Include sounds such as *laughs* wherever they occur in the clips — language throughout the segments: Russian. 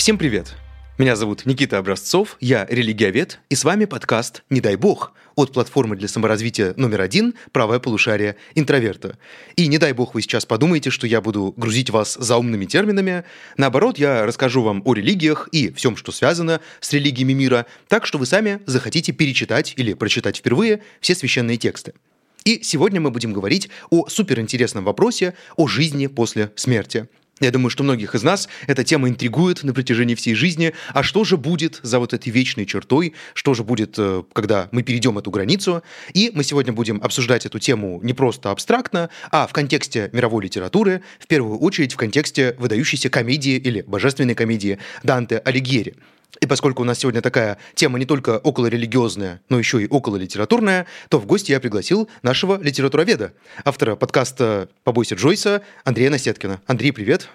Всем привет! Меня зовут Никита Образцов, я религиовед, и с вами подкаст «Не дай бог» от платформы для саморазвития номер один «Правое полушарие интроверта». И не дай бог вы сейчас подумаете, что я буду грузить вас заумными терминами. Наоборот, я расскажу вам о религиях и всем, что связано с религиями мира, так что вы сами захотите перечитать или прочитать впервые все священные тексты. И сегодня мы будем говорить о суперинтересном вопросе о жизни после смерти – я думаю, что многих из нас эта тема интригует на протяжении всей жизни. А что же будет за вот этой вечной чертой? Что же будет, э, когда мы перейдем эту границу? И мы сегодня будем обсуждать эту тему не просто абстрактно, а в контексте мировой литературы, в первую очередь в контексте выдающейся комедии или божественной комедии Данте Алигьери. И поскольку у нас сегодня такая тема не только околорелигиозная, но еще и окололитературная, то в гости я пригласил нашего литературоведа, автора подкаста «Побойся Джойса» Андрея Насеткина. Андрей, привет.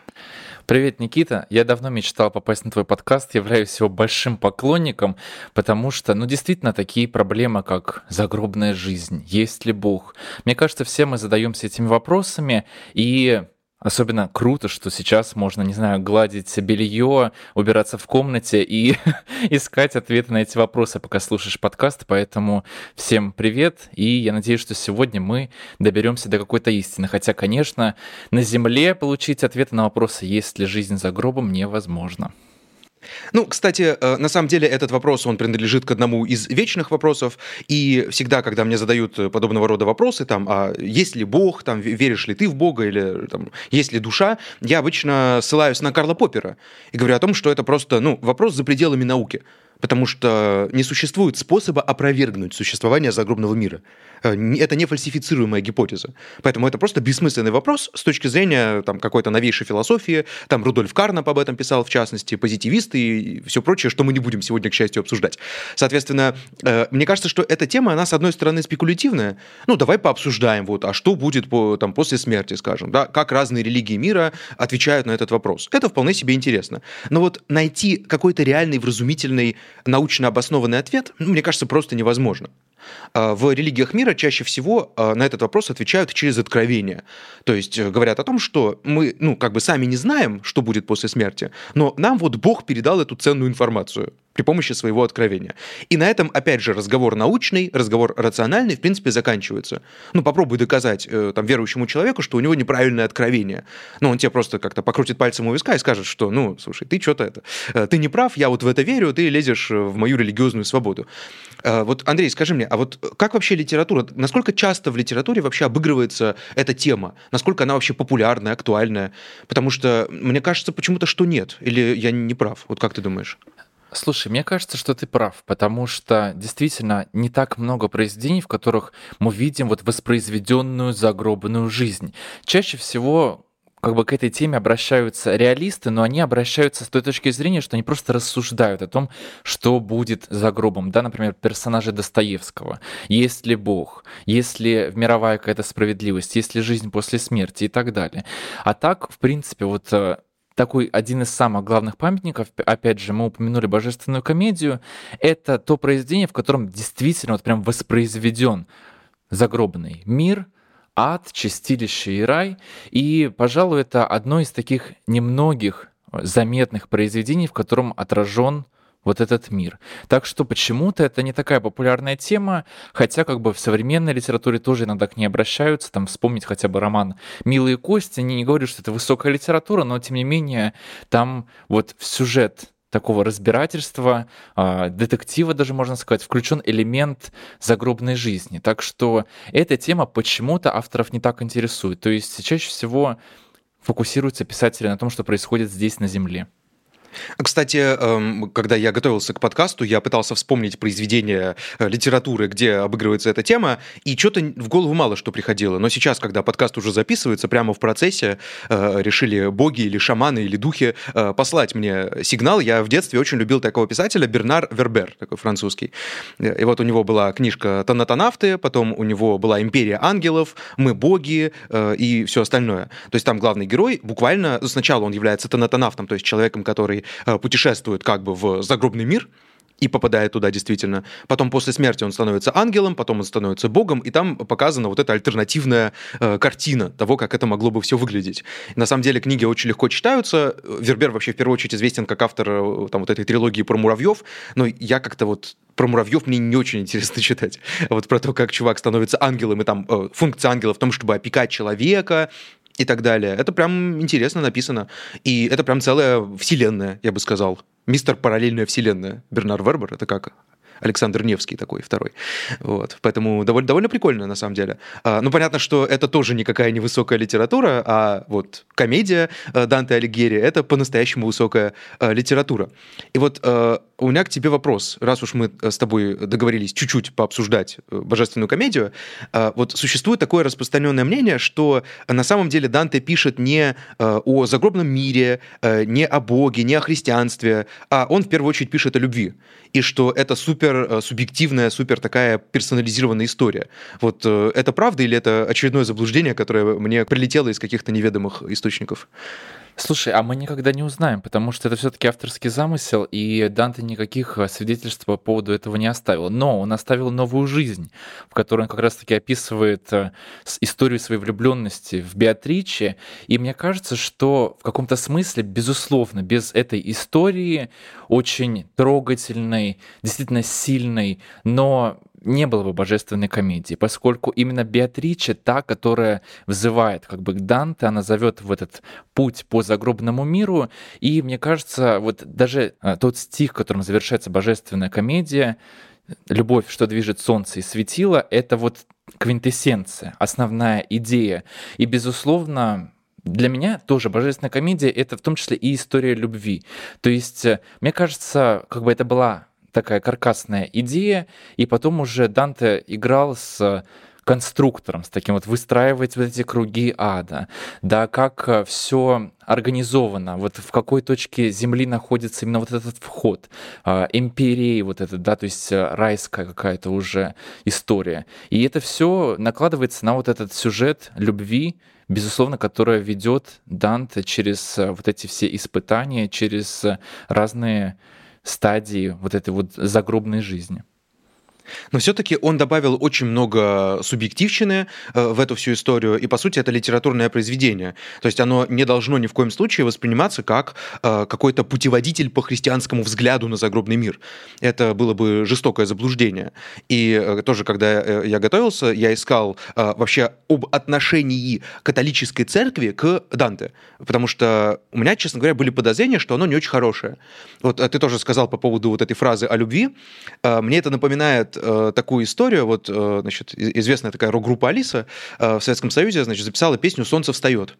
Привет, Никита. Я давно мечтал попасть на твой подкаст, являюсь его большим поклонником, потому что, ну, действительно, такие проблемы, как загробная жизнь, есть ли Бог. Мне кажется, все мы задаемся этими вопросами, и Особенно круто, что сейчас можно, не знаю, гладить белье, убираться в комнате и *laughs* искать ответы на эти вопросы, пока слушаешь подкаст. Поэтому всем привет, и я надеюсь, что сегодня мы доберемся до какой-то истины. Хотя, конечно, на Земле получить ответы на вопросы, есть ли жизнь за гробом, невозможно. Ну, кстати, э, на самом деле этот вопрос, он принадлежит к одному из вечных вопросов, и всегда, когда мне задают подобного рода вопросы, там, а есть ли Бог, там, веришь ли ты в Бога, или там, есть ли душа, я обычно ссылаюсь на Карла Поппера и говорю о том, что это просто, ну, вопрос за пределами науки потому что не существует способа опровергнуть существование загробного мира. Э, это не фальсифицируемая гипотеза. Поэтому это просто бессмысленный вопрос с точки зрения там, какой-то новейшей философии. Там Рудольф Карнап об этом писал, в частности, позитивисты и все прочее, что мы не будем сегодня, к счастью, обсуждать. Соответственно, э, мне кажется, что эта тема, она, с одной стороны, спекулятивная. Ну, давай пообсуждаем, вот, а что будет по, там, после смерти, скажем, да, как разные религии мира отвечают на этот вопрос. Это вполне себе интересно. Но вот найти какой-то реальный, вразумительный научно обоснованный ответ, ну, мне кажется, просто невозможно. А, в религиях мира чаще всего а, на этот вопрос отвечают через откровение. То есть э, говорят о том, что мы, ну, как бы сами не знаем, что будет после смерти, но нам вот Бог передал эту ценную информацию при помощи своего откровения. И на этом, опять же, разговор научный, разговор рациональный, в принципе, заканчивается. Ну, попробуй доказать э, там, верующему человеку, что у него неправильное откровение. Ну, он тебе просто как-то покрутит пальцем у виска и скажет, что, ну, слушай, ты что-то это, э, ты не прав, я вот в это верю, ты лезешь в мою религиозную свободу. Э, вот, Андрей, скажи мне, а вот как вообще литература, насколько часто в литературе вообще обыгрывается эта тема? Насколько она вообще популярная, актуальная? Потому что мне кажется почему-то, что нет. Или я не прав? Вот как ты думаешь? Слушай, мне кажется, что ты прав, потому что действительно не так много произведений, в которых мы видим вот воспроизведенную загробную жизнь. Чаще всего как бы к этой теме обращаются реалисты, но они обращаются с той точки зрения, что они просто рассуждают о том, что будет за гробом. Да, например, персонажи Достоевского. Есть ли Бог? Есть ли мировая какая-то справедливость? Есть ли жизнь после смерти и так далее. А так, в принципе, вот э, такой один из самых главных памятников, опять же, мы упомянули божественную комедию, это то произведение, в котором действительно вот прям воспроизведен загробный мир, ад, чистилище и рай. И, пожалуй, это одно из таких немногих заметных произведений, в котором отражен вот этот мир. Так что почему-то это не такая популярная тема, хотя как бы в современной литературе тоже иногда к ней обращаются, там вспомнить хотя бы роман «Милые кости», не, не говорю, что это высокая литература, но тем не менее там вот сюжет такого разбирательства, а, детектива даже можно сказать, включен элемент загробной жизни. Так что эта тема почему-то авторов не так интересует. То есть чаще всего фокусируются писатели на том, что происходит здесь на Земле. Кстати, эм, когда я готовился к подкасту, я пытался вспомнить произведения э, литературы, где обыгрывается эта тема, и что-то в голову мало что приходило. Но сейчас, когда подкаст уже записывается, прямо в процессе э, решили боги или шаманы или духи э, послать мне сигнал. Я в детстве очень любил такого писателя Бернар Вербер, такой французский. И вот у него была книжка «Танатонавты», потом у него была «Империя ангелов», «Мы боги» и все остальное. То есть там главный герой буквально сначала он является танатонавтом, то есть человеком, который путешествует как бы в загробный мир, и попадает туда действительно. Потом после смерти он становится ангелом, потом он становится богом, и там показана вот эта альтернативная э, картина того, как это могло бы все выглядеть. На самом деле книги очень легко читаются. Вербер вообще в первую очередь известен как автор э, там, вот этой трилогии про муравьев, но я как-то вот про муравьев мне не очень интересно *laughs* читать. Вот про то, как чувак становится ангелом, и там э, функция ангела в том, чтобы опекать человека, и так далее. Это прям интересно написано. И это прям целая вселенная, я бы сказал. Мистер параллельная вселенная. Бернар Вербер, это как? Александр Невский такой, второй. Вот. Поэтому довольно, довольно прикольно, на самом деле. А, ну, понятно, что это тоже никакая не высокая литература, а вот комедия э, Данте Алигьери — это по-настоящему высокая а, литература. И вот а, у меня к тебе вопрос. Раз уж мы с тобой договорились чуть-чуть пообсуждать божественную комедию, а, вот существует такое распространенное мнение, что на самом деле Данте пишет не о загробном мире, не о Боге, не о христианстве, а он в первую очередь пишет о любви. И что это супер э, субъективная, супер такая персонализированная история. Вот э, это правда или это очередное заблуждение, которое мне прилетело из каких-то неведомых источников? Слушай, а мы никогда не узнаем, потому что это все-таки авторский замысел, и Данте никаких э, свидетельств по поводу этого не оставил. Но он оставил новую жизнь, в которой он как раз-таки описывает историю своей влюбленности в Беатриче. И мне кажется, что в каком-то смысле, безусловно, без этой истории, очень трогательной, действительно сильной, но не было бы божественной комедии, поскольку именно Беатриче та, которая взывает как бы к Данте, она зовет в этот путь по загробному миру, и мне кажется, вот даже а, тот стих, которым завершается божественная комедия, любовь, что движет солнце и светило, это вот квинтэссенция, основная идея. И, безусловно, для меня тоже божественная комедия — это в том числе и история любви. То есть, э, мне кажется, как бы это была такая каркасная идея, и потом уже Данте играл с конструктором, с таким вот выстраивать вот эти круги ада, да, как э, все организовано, вот в какой точке Земли находится именно вот этот вход, э, империи вот это, да, то есть э, райская какая-то уже история. И это все накладывается на вот этот сюжет любви, безусловно, которая ведет Данте через вот эти все испытания, через разные стадии вот этой вот загробной жизни. Но все-таки он добавил очень много субъективщины э, в эту всю историю, и по сути это литературное произведение. То есть оно не должно ни в коем случае восприниматься как э, какой-то путеводитель по христианскому взгляду на загробный мир. Это было бы жестокое заблуждение. И э, тоже, когда я готовился, я искал вообще об отношении католической церкви к Данте, потому что у меня, честно говоря, были подозрения, что оно не очень хорошее. Вот ты тоже сказал по поводу вот этой фразы о любви. Мне это напоминает э, такую историю. Вот, э, значит, известная такая рок-группа Алиса э, в Советском Союзе, значит, записала песню «Солнце встает».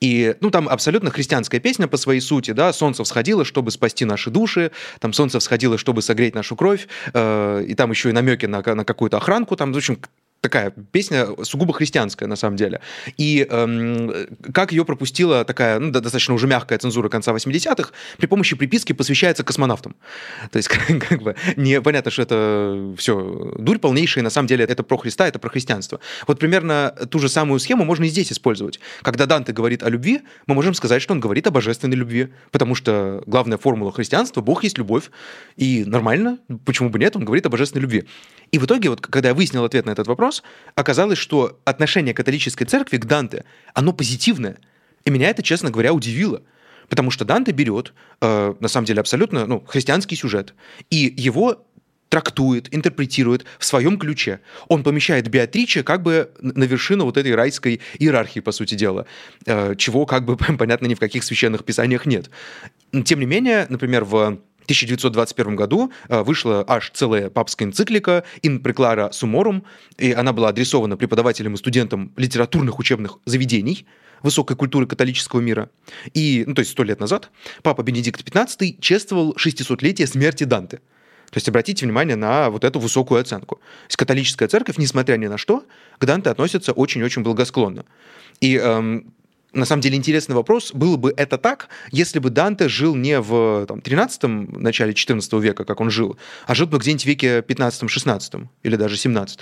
И, ну, там абсолютно христианская песня по своей сути, да, солнце всходило, чтобы спасти наши души, там солнце всходило, чтобы согреть нашу кровь, э, и там еще и намеки на, на какую-то охранку, там, в общем, такая песня сугубо христианская на самом деле. И эм, как ее пропустила такая ну, достаточно уже мягкая цензура конца 80-х, при помощи приписки посвящается космонавтам. То есть *laughs* как, как бы непонятно, что это все дурь полнейшая, на самом деле это про Христа, это про христианство. Вот примерно ту же самую схему можно и здесь использовать. Когда Данте говорит о любви, мы можем сказать, что он говорит о божественной любви, потому что главная формула христианства — Бог есть любовь. И нормально, почему бы нет, он говорит о божественной любви. И в итоге, вот, когда я выяснил ответ на этот вопрос, оказалось, что отношение католической церкви к Данте, оно позитивное. И меня это, честно говоря, удивило. Потому что Данте берет, э, на самом деле, абсолютно ну, христианский сюжет, и его трактует, интерпретирует в своем ключе. Он помещает Беатриче как бы на вершину вот этой райской иерархии, по сути дела, э, чего, как бы, *laughs* понятно, ни в каких священных писаниях нет. Тем не менее, например, в 1921 году э, вышла аж целая папская энциклика «In preclara summorum», и она была адресована преподавателям и студентам литературных учебных заведений высокой культуры католического мира. И, ну, то есть сто лет назад, папа Бенедикт XV чествовал 600-летие смерти Данте. То есть обратите внимание на вот эту высокую оценку. То есть католическая церковь, несмотря ни на что, к Данте относится очень-очень благосклонно. И эм, на самом деле интересный вопрос, было бы это так, если бы Данте жил не в там, 13-м, начале 14 века, как он жил, а жил бы где-нибудь в веке 15-16 или даже 17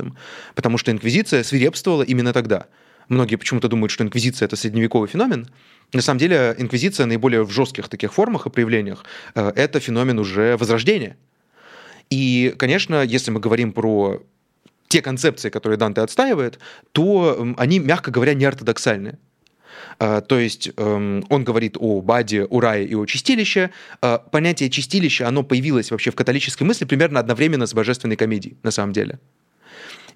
потому что инквизиция свирепствовала именно тогда. Многие почему-то думают, что инквизиция — это средневековый феномен. На самом деле инквизиция наиболее в жестких таких формах и проявлениях э, — это феномен уже возрождения. И, конечно, если мы говорим про те концепции, которые Данте отстаивает, то они, мягко говоря, не ортодоксальны. А, то есть эм, он говорит о Баде, о рае и о чистилище. А, понятие чистилища, оно появилось вообще в католической мысли примерно одновременно с божественной комедией, на самом деле.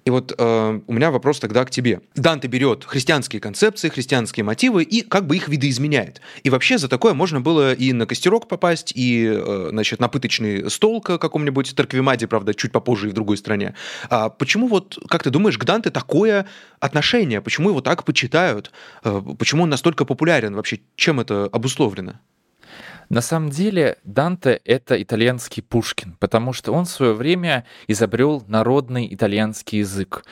И вот э, у меня вопрос тогда к тебе. Данте берет христианские концепции, христианские мотивы и как бы их видоизменяет. И вообще за такое можно было и на костерок попасть, и э, значит, на пыточный стол к какому-нибудь Тарквимаде, правда, чуть попозже и в другой стране. А почему вот, как ты думаешь, к Данте такое отношение? Почему его так почитают? Э, почему он настолько популярен? Вообще, чем это обусловлено? На самом деле Данте — это итальянский Пушкин, потому что он в свое время изобрел народный итальянский язык.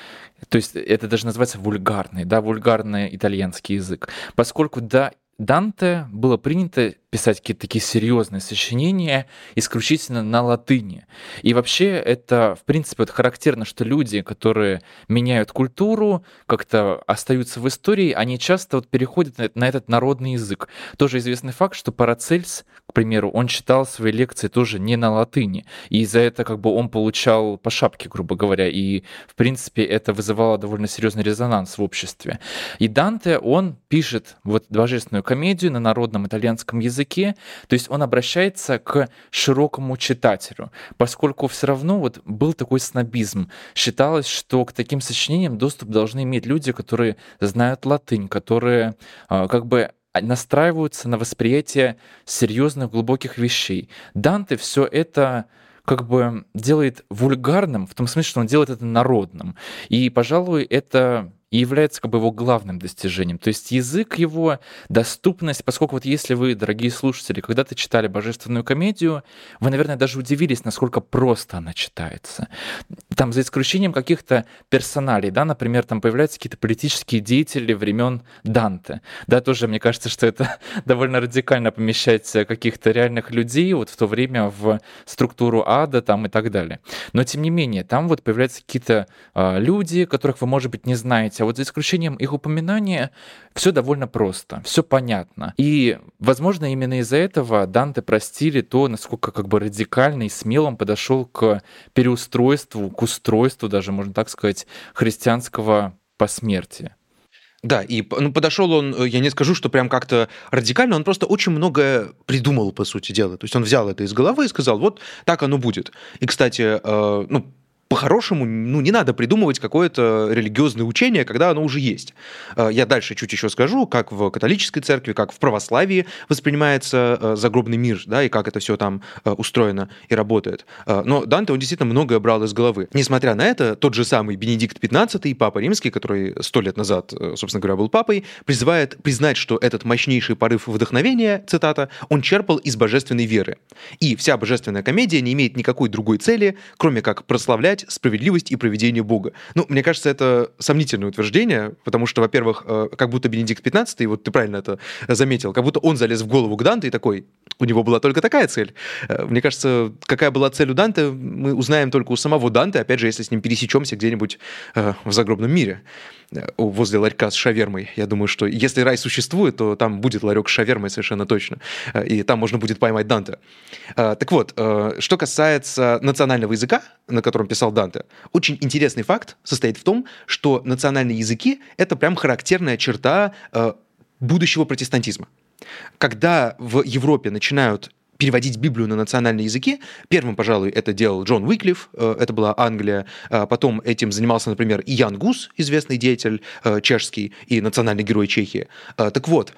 То есть это даже называется вульгарный, да, вульгарный итальянский язык. Поскольку до Данте было принято писать какие-то такие серьезные сочинения исключительно на латыни. И вообще это, в принципе, вот характерно, что люди, которые меняют культуру, как-то остаются в истории, они часто вот переходят на, этот народный язык. Тоже известный факт, что Парацельс, к примеру, он читал свои лекции тоже не на латыни, и за это как бы он получал по шапке, грубо говоря, и, в принципе, это вызывало довольно серьезный резонанс в обществе. И Данте, он пишет вот божественную комедию на народном итальянском языке, языке, то есть он обращается к широкому читателю, поскольку все равно вот был такой снобизм. Считалось, что к таким сочинениям доступ должны иметь люди, которые знают латынь, которые а, как бы настраиваются на восприятие серьезных глубоких вещей. Данте все это как бы делает вульгарным, в том смысле, что он делает это народным. И, пожалуй, это и является как бы его главным достижением. То есть язык его, доступность, поскольку вот если вы, дорогие слушатели, когда-то читали божественную комедию, вы, наверное, даже удивились, насколько просто она читается. Там за исключением каких-то персоналей, да, например, там появляются какие-то политические деятели времен Данте. Да, тоже мне кажется, что это *laughs* довольно радикально помещать каких-то реальных людей вот в то время в структуру ада там и так далее. Но тем не менее, там вот появляются какие-то э, люди, которых вы, может быть, не знаете, вот за исключением их упоминания, все довольно просто, все понятно. И, возможно, именно из-за этого Данте простили то, насколько как бы радикально и смело он подошел к переустройству, к устройству даже, можно так сказать, христианского посмертия. Да, и ну, подошел он, э, я не скажу, что прям как-то радикально, он просто очень многое придумал, по сути дела. То есть он взял это из головы и сказал, вот так оно будет. И, кстати, э, ну, по-хорошему, ну, не надо придумывать какое-то религиозное учение, когда оно уже есть. Э, я дальше чуть еще скажу, как в католической церкви, как в православии воспринимается э, загробный мир, да, и как это все там э, устроено и работает. Но Данте, он действительно многое брал из головы. Несмотря на это, тот же самый Бенедикт XV, папа римский, который сто лет назад, собственно говоря, был папой, призывает признать, что этот мощнейший порыв вдохновения, цитата, он черпал из божественной веры. И вся божественная комедия не имеет никакой другой цели, кроме как прославлять прославлять справедливость и проведение Бога. Ну, мне кажется, это сомнительное утверждение, потому что, во-первых, э, как будто Бенедикт XV, вот ты правильно это заметил, как будто он залез в голову к Данте и такой, у него была только такая цель. Э, мне кажется, какая была цель у Данте, мы узнаем только у самого Данте, опять же, если с ним пересечемся где-нибудь э, в загробном мире возле ларька с шавермой. Я думаю, что если рай существует, то там будет ларек с шавермой совершенно точно. И там можно будет поймать Данте. Так вот, что касается национального языка, на котором писал Данте, очень интересный факт состоит в том, что национальные языки — это прям характерная черта будущего протестантизма. Когда в Европе начинают переводить Библию на национальные языки. Первым, пожалуй, это делал Джон Уиклиф, э, это была Англия. А потом этим занимался, например, Ян Гус, известный деятель э, чешский и национальный герой Чехии. Э, так вот,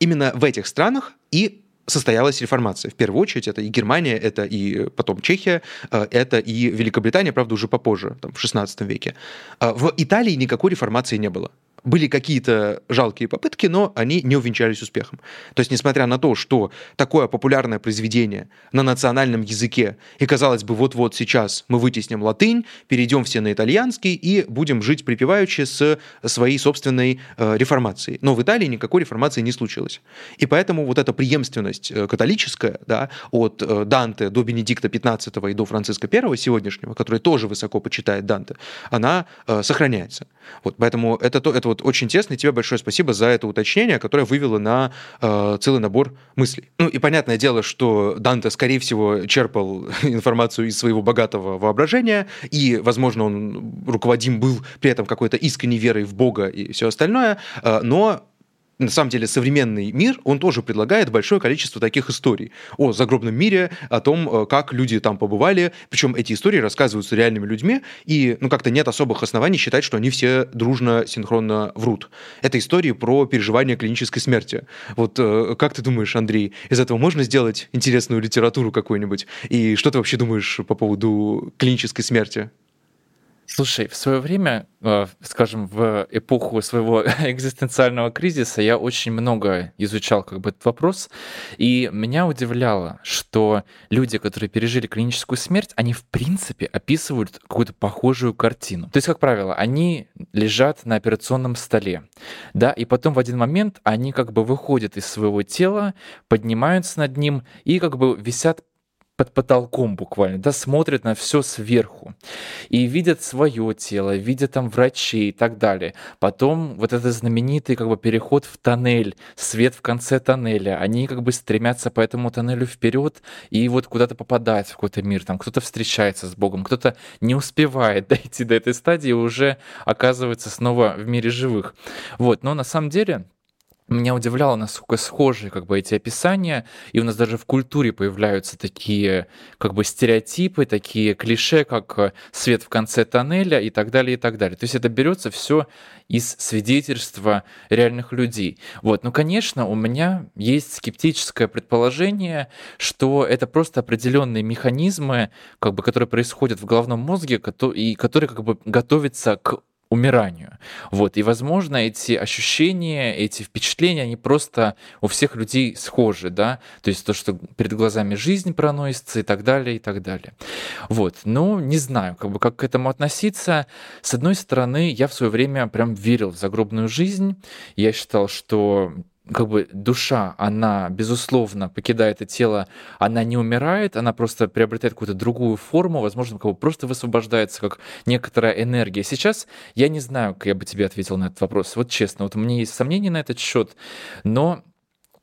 именно в этих странах и состоялась реформация. В первую очередь это и Германия, это и потом Чехия, это и Великобритания, правда, уже попозже, там, в XVI веке. В Италии никакой реформации не было были какие-то жалкие попытки, но они не увенчались успехом. То есть, несмотря на то, что такое популярное произведение на национальном языке, и казалось бы, вот-вот сейчас мы вытесним латынь, перейдем все на итальянский и будем жить припеваючи с своей собственной э, реформацией. Но в Италии никакой реформации не случилось. И поэтому вот эта преемственность э, католическая, да, от э, Данте до Бенедикта XV и до Франциска I сегодняшнего, который тоже высоко почитает Данте, она э, сохраняется. Вот, поэтому это, то, это вот очень тесно, и тебе большое спасибо за это уточнение, которое вывело на э, целый набор мыслей. Ну и понятное дело, что Данте, скорее всего, черпал *laughs* информацию из своего богатого воображения, и, возможно, он руководим был при этом какой-то искренней верой в Бога и все остальное, э, но на самом деле современный мир, он тоже предлагает большое количество таких историй о загробном мире, о том, э, как люди там побывали, причем эти истории рассказываются реальными людьми, и ну как-то нет особых оснований считать, что они все дружно, синхронно врут. Это истории про переживание клинической смерти. Вот э, как ты думаешь, Андрей, из этого можно сделать интересную литературу какую-нибудь? И что ты вообще думаешь по поводу клинической смерти? Слушай, в свое время, э, скажем, в эпоху своего *laughs* экзистенциального кризиса я очень много изучал как бы этот вопрос, и меня удивляло, что люди, которые пережили клиническую смерть, они в принципе описывают какую-то похожую картину. То есть, как правило, они лежат на операционном столе, да, и потом в один момент они как бы выходят из своего тела, поднимаются над ним и как бы висят под потолком буквально, да, смотрят на все сверху и видят свое тело, видят там врачей и так далее. Потом вот этот знаменитый как бы переход в тоннель, свет в конце тоннеля, они как бы стремятся по этому тоннелю вперед и вот куда-то попадать в какой-то мир, там кто-то встречается с Богом, кто-то не успевает *laughs* дойти до этой стадии и уже оказывается снова в мире живых. Вот, но на самом деле меня удивляло, насколько схожи как бы эти описания, и у нас даже в культуре появляются такие как бы стереотипы, такие клише, как э, свет в конце тоннеля и так далее, и так далее. То есть это берется все из свидетельства реальных людей. Вот. Ну, конечно, у меня есть скептическое предположение, что это просто определенные механизмы, как бы, которые происходят в головном мозге, и которые как бы готовятся к умиранию. Вот. И, возможно, эти ощущения, эти впечатления, они просто у всех людей схожи, да, то есть то, что перед глазами жизнь проносится и так далее, и так далее. Вот. Ну, не знаю, как бы как к этому относиться. С одной стороны, я в свое время прям верил в загробную жизнь. Я считал, что как бы душа, она, безусловно, покидает это тело, она не умирает, она просто приобретает какую-то другую форму, возможно, как бы просто высвобождается как некоторая энергия. Сейчас я не знаю, как я бы тебе ответил на этот вопрос. Вот честно, вот у меня есть сомнения на этот счет, но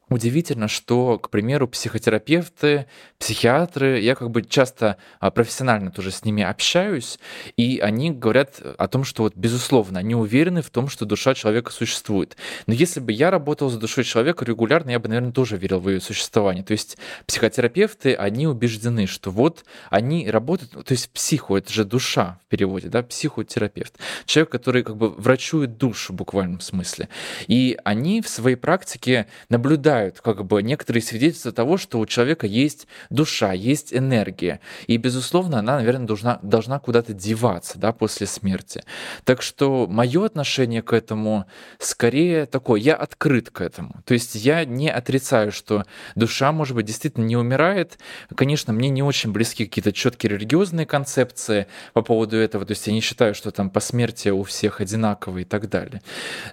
Удивительно, что, к примеру, психотерапевты, психиатры, я как бы часто а, профессионально тоже с ними общаюсь, и они говорят о том, что вот, безусловно, они уверены в том, что душа человека существует. Но если бы я работал за душой человека регулярно, я бы, наверное, тоже верил в ее существование. То есть психотерапевты, они убеждены, что вот они работают, то есть психо, это же душа в переводе, да, психотерапевт. Человек, который как бы врачует душу в буквальном смысле. И они в своей практике наблюдают появляют как бы некоторые свидетельства того, что у человека есть душа, есть энергия. И, безусловно, она, наверное, должна, должна куда-то деваться да, после смерти. Так что мое отношение к этому скорее такое, я открыт к этому. То есть я не отрицаю, что душа, может быть, действительно не умирает. Конечно, мне не очень близки какие-то четкие религиозные концепции по поводу этого. То есть я не считаю, что там по смерти у всех одинаковые и так далее.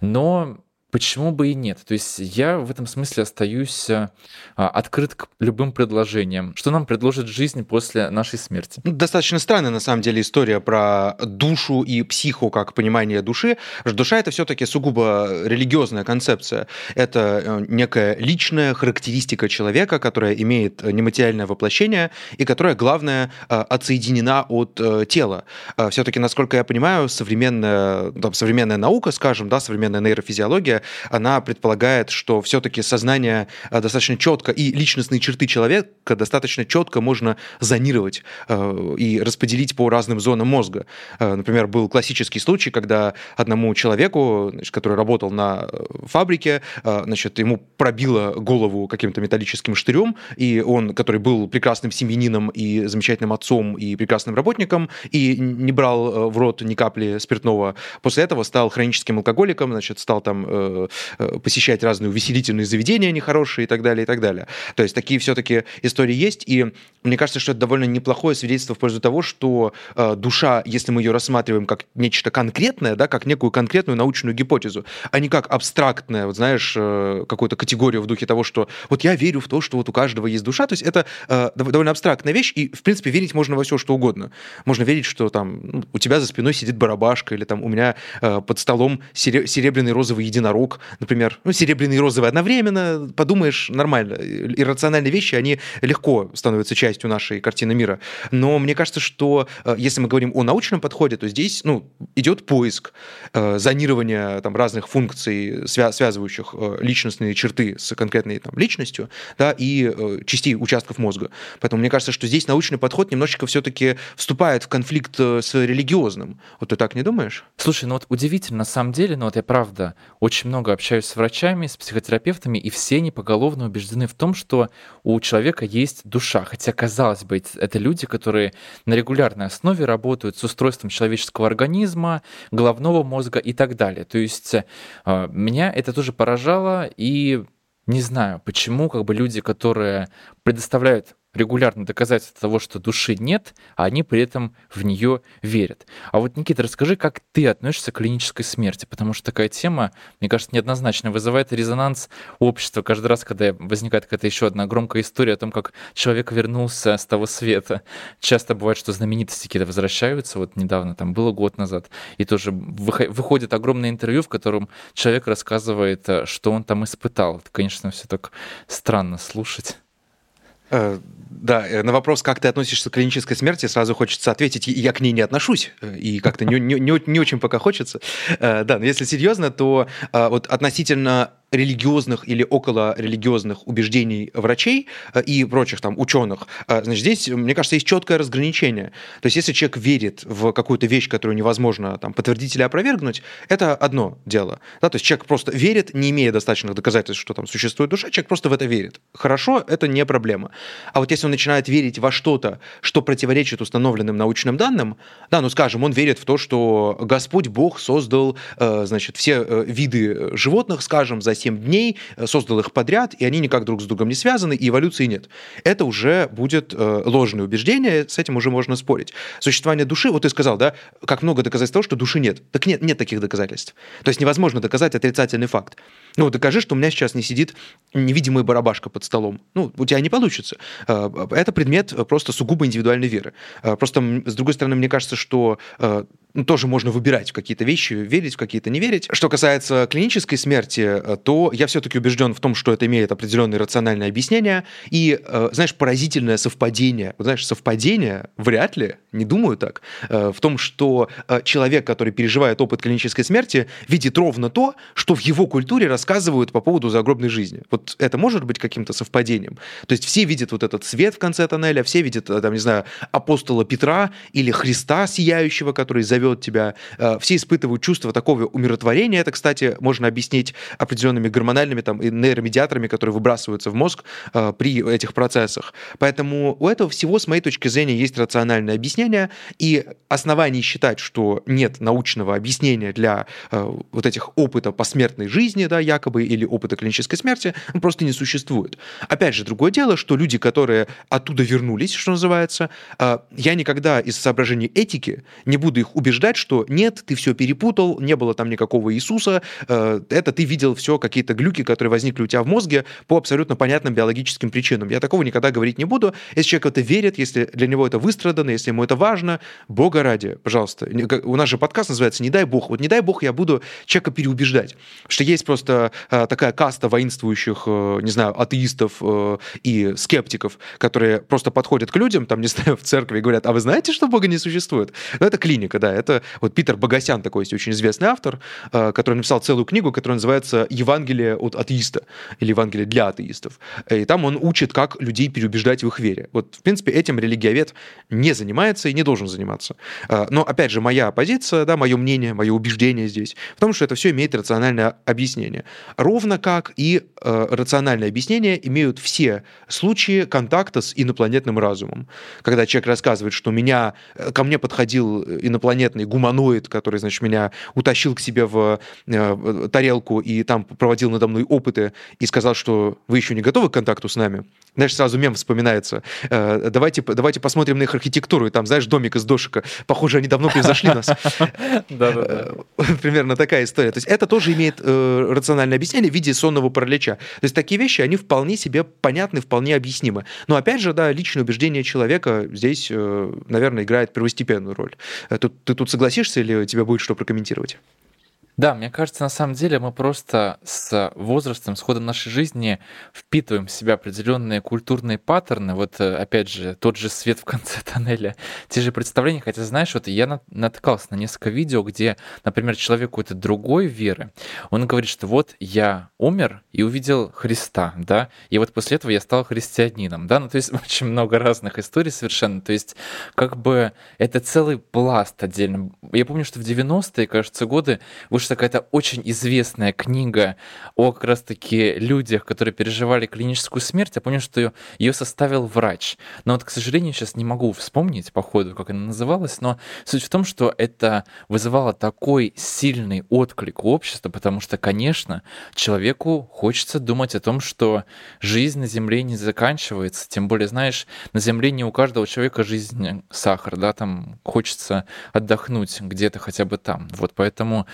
Но Почему бы и нет? То есть я в этом смысле остаюсь а, открыт к любым предложениям. Что нам предложит жизнь после нашей смерти? Ну, достаточно странная, на самом деле, история про душу и психу как понимание души. Душа — это все таки сугубо религиозная концепция. Это э, некая личная характеристика человека, которая имеет нематериальное воплощение и которая, главное, э, отсоединена от э, тела. все таки насколько я понимаю, современная, там, современная наука, скажем, да, современная нейрофизиология она предполагает, что все-таки сознание э, достаточно четко и личностные черты человека достаточно четко можно зонировать э, и распределить по разным зонам мозга. Э, например, был классический случай, когда одному человеку, значит, который работал на фабрике, значит, ему пробило голову каким-то металлическим штырем, и он, который был прекрасным семьянином и замечательным отцом и прекрасным работником, и не брал в рот ни капли спиртного, после этого стал хроническим алкоголиком, значит, стал там посещать разные увеселительные заведения нехорошие и так далее, и так далее. То есть такие все-таки истории есть, и мне кажется, что это довольно неплохое свидетельство в пользу того, что душа, если мы ее рассматриваем как нечто конкретное, да, как некую конкретную научную гипотезу, а не как абстрактное, вот знаешь, какую-то категорию в духе того, что вот я верю в то, что вот у каждого есть душа, то есть это довольно абстрактная вещь, и, в принципе, верить можно во все, что угодно. Можно верить, что там ну, у тебя за спиной сидит барабашка, или там у меня э, под столом серебряный розовый единорог, например. Ну, серебряный и розовый одновременно, подумаешь, нормально. Иррациональные вещи, они легко становятся частью нашей картины мира. Но мне кажется, что э, если мы говорим о научном подходе, то здесь ну, идет поиск, э, зонирование там, разных функций, свя- связывающих э, личностные черты с конкретной там, личностью, да, и э, частей участков мозга. Поэтому мне кажется, что здесь научный подход немножечко все-таки вступает в конфликт э, с религиозным. Вот ты так не думаешь? Слушай, ну вот удивительно, на самом деле, ну вот я правда очень много общаюсь с врачами, с психотерапевтами, и все они поголовно убеждены в том, что у человека есть душа. Хотя, казалось бы, это люди, которые на регулярной основе работают с устройством человеческого организма, головного мозга и так далее. То есть э, меня это тоже поражало, и не знаю, почему как бы люди, которые предоставляют регулярно доказательства того, что души нет, а они при этом в нее верят. А вот, Никита, расскажи, как ты относишься к клинической смерти, потому что такая тема, мне кажется, неоднозначно вызывает резонанс общества каждый раз, когда возникает какая-то еще одна громкая история о том, как человек вернулся с того света. Часто бывает, что знаменитости какие-то возвращаются, вот недавно, там было год назад, и тоже выходит огромное интервью, в котором человек рассказывает, э, что он там испытал. Это, конечно, все так странно слушать. Э, да, э, на вопрос, как ты относишься к клинической смерти, сразу хочется ответить, я к ней не отношусь, э, и как-то не, не, не, не очень пока хочется. Да, но если серьезно, то вот относительно религиозных или около религиозных убеждений врачей э, и прочих там ученых, э, значит, здесь, мне кажется, есть четкое разграничение. То есть, если человек верит в какую-то вещь, которую невозможно там, подтвердить или опровергнуть, это одно дело. Да, то есть, человек просто верит, не имея достаточных доказательств, что там существует душа, человек просто в это верит. Хорошо, это не проблема. А вот если он начинает верить во что-то, что противоречит установленным научным данным, да, ну, скажем, он верит в то, что Господь Бог создал, э, значит, все виды животных, скажем, за 7 дней, э, создал их подряд, и они никак друг с другом не связаны, и эволюции нет. Это уже будет э, ложное убеждение, с этим уже можно спорить. Существование души, вот ты сказал, да, как много доказательств того, что души нет. Так нет, нет таких доказательств. То есть невозможно доказать отрицательный факт. Ну, докажи, что у меня сейчас не сидит невидимая барабашка под столом. Ну, у тебя не получится. Э, это предмет просто сугубо индивидуальной веры. Просто, с другой стороны, мне кажется, что ну, тоже можно выбирать в какие-то вещи, верить в какие-то не верить. Что касается клинической смерти, э, то я все-таки убежден в том, что это имеет определенное рациональное объяснение. И, э, знаешь, поразительное совпадение. Знаешь, совпадение вряд ли, не думаю так, э, в том, что человек, который переживает опыт клинической смерти, видит ровно то, что в его культуре рассказывают по поводу загробной жизни. Вот это может быть каким-то совпадением. То есть все видят вот этот свет в конце тоннеля, все видят, там, не знаю, апостола Петра или Христа сияющего, который зовет тебя. Э, все испытывают чувство такого умиротворения. Это, кстати, можно объяснить определенными гормональными там, и нейромедиаторами, которые выбрасываются в мозг э, при этих процессах. Поэтому у этого всего, с моей точки зрения, есть рациональное объяснение, и оснований считать, что нет научного объяснения для э, вот этих опытов посмертной жизни, да, якобы, или опыта клинической смерти, ну, просто не существует. Опять же, другое дело, что люди, которые оттуда вернулись, что называется, я никогда из соображений этики не буду их убеждать что нет, ты все перепутал, не было там никакого Иисуса, э, это ты видел все какие-то глюки, которые возникли у тебя в мозге по абсолютно понятным биологическим причинам. Я такого никогда говорить не буду. Если человек это верит, если для него это выстрадано, если ему это важно, Бога ради, пожалуйста. У нас же подкаст называется «Не дай Бог». Вот не дай Бог я буду человека переубеждать. Что есть просто такая каста воинствующих, э, не знаю, атеистов и скептиков, которые просто подходят к людям, там, не *laughs* знаю, в церкви и говорят, а вы знаете, что Бога не существует? Ну, это клиника, да, это вот Питер Богосян, такой есть очень известный автор, э, который написал целую книгу, которая называется «Евангелие от атеиста» или «Евангелие для атеистов». И там он учит, как людей переубеждать в их вере. Вот, в принципе, этим религиовед не занимается и не должен заниматься. Э, но, опять же, моя позиция, да, мое мнение, мое убеждение здесь в том, что это все имеет рациональное объяснение. Ровно как и э, рациональное объяснение имеют все случаи контакта с инопланетным разумом. Когда человек рассказывает, что меня, ко мне подходил инопланетный инопланетный гуманоид, который, значит, меня утащил к себе в э, тарелку и там проводил надо мной опыты и сказал, что вы еще не готовы к контакту с нами, знаешь, сразу мем вспоминается. Э, давайте, давайте посмотрим на их архитектуру, и там, знаешь, домик из дошика. Похоже, они давно превзошли нас. *laughs* Э, *laughs* примерно такая история. То есть это тоже имеет э, рациональное объяснение в виде сонного паралича. То есть такие вещи, они вполне себе понятны, вполне объяснимы. Но опять же, да, личное убеждение человека здесь, наверное, играет первостепенную роль. Ты, ты тут согласишься или тебе будет что прокомментировать? Да, мне кажется, на самом деле мы просто с возрастом, с ходом нашей жизни впитываем в себя определенные культурные паттерны. Вот, э, опять же, тот же свет в конце *laughs* тоннеля, те же представления. Хотя, знаешь, вот я натыкался на несколько видео, где, например, человек какой-то другой веры, он говорит, что вот я умер и увидел Христа, да, и вот после этого я стал христианином, да, ну, то есть *laughs* очень много разных историй совершенно. То есть, как бы, это целый пласт отдельно. Я помню, что в 90-е, кажется, годы вышел что какая-то очень известная книга о как раз-таки людях, которые переживали клиническую смерть. Я помню, что ее, ее составил врач. Но вот, к сожалению, сейчас не могу вспомнить по ходу, как она называлась, но суть в том, что это вызывало такой сильный отклик у общества, потому что, конечно, человеку хочется думать о том, что жизнь на Земле не заканчивается. Тем более, знаешь, на Земле не у каждого человека жизнь сахар, да, там хочется отдохнуть где-то хотя бы там. Вот поэтому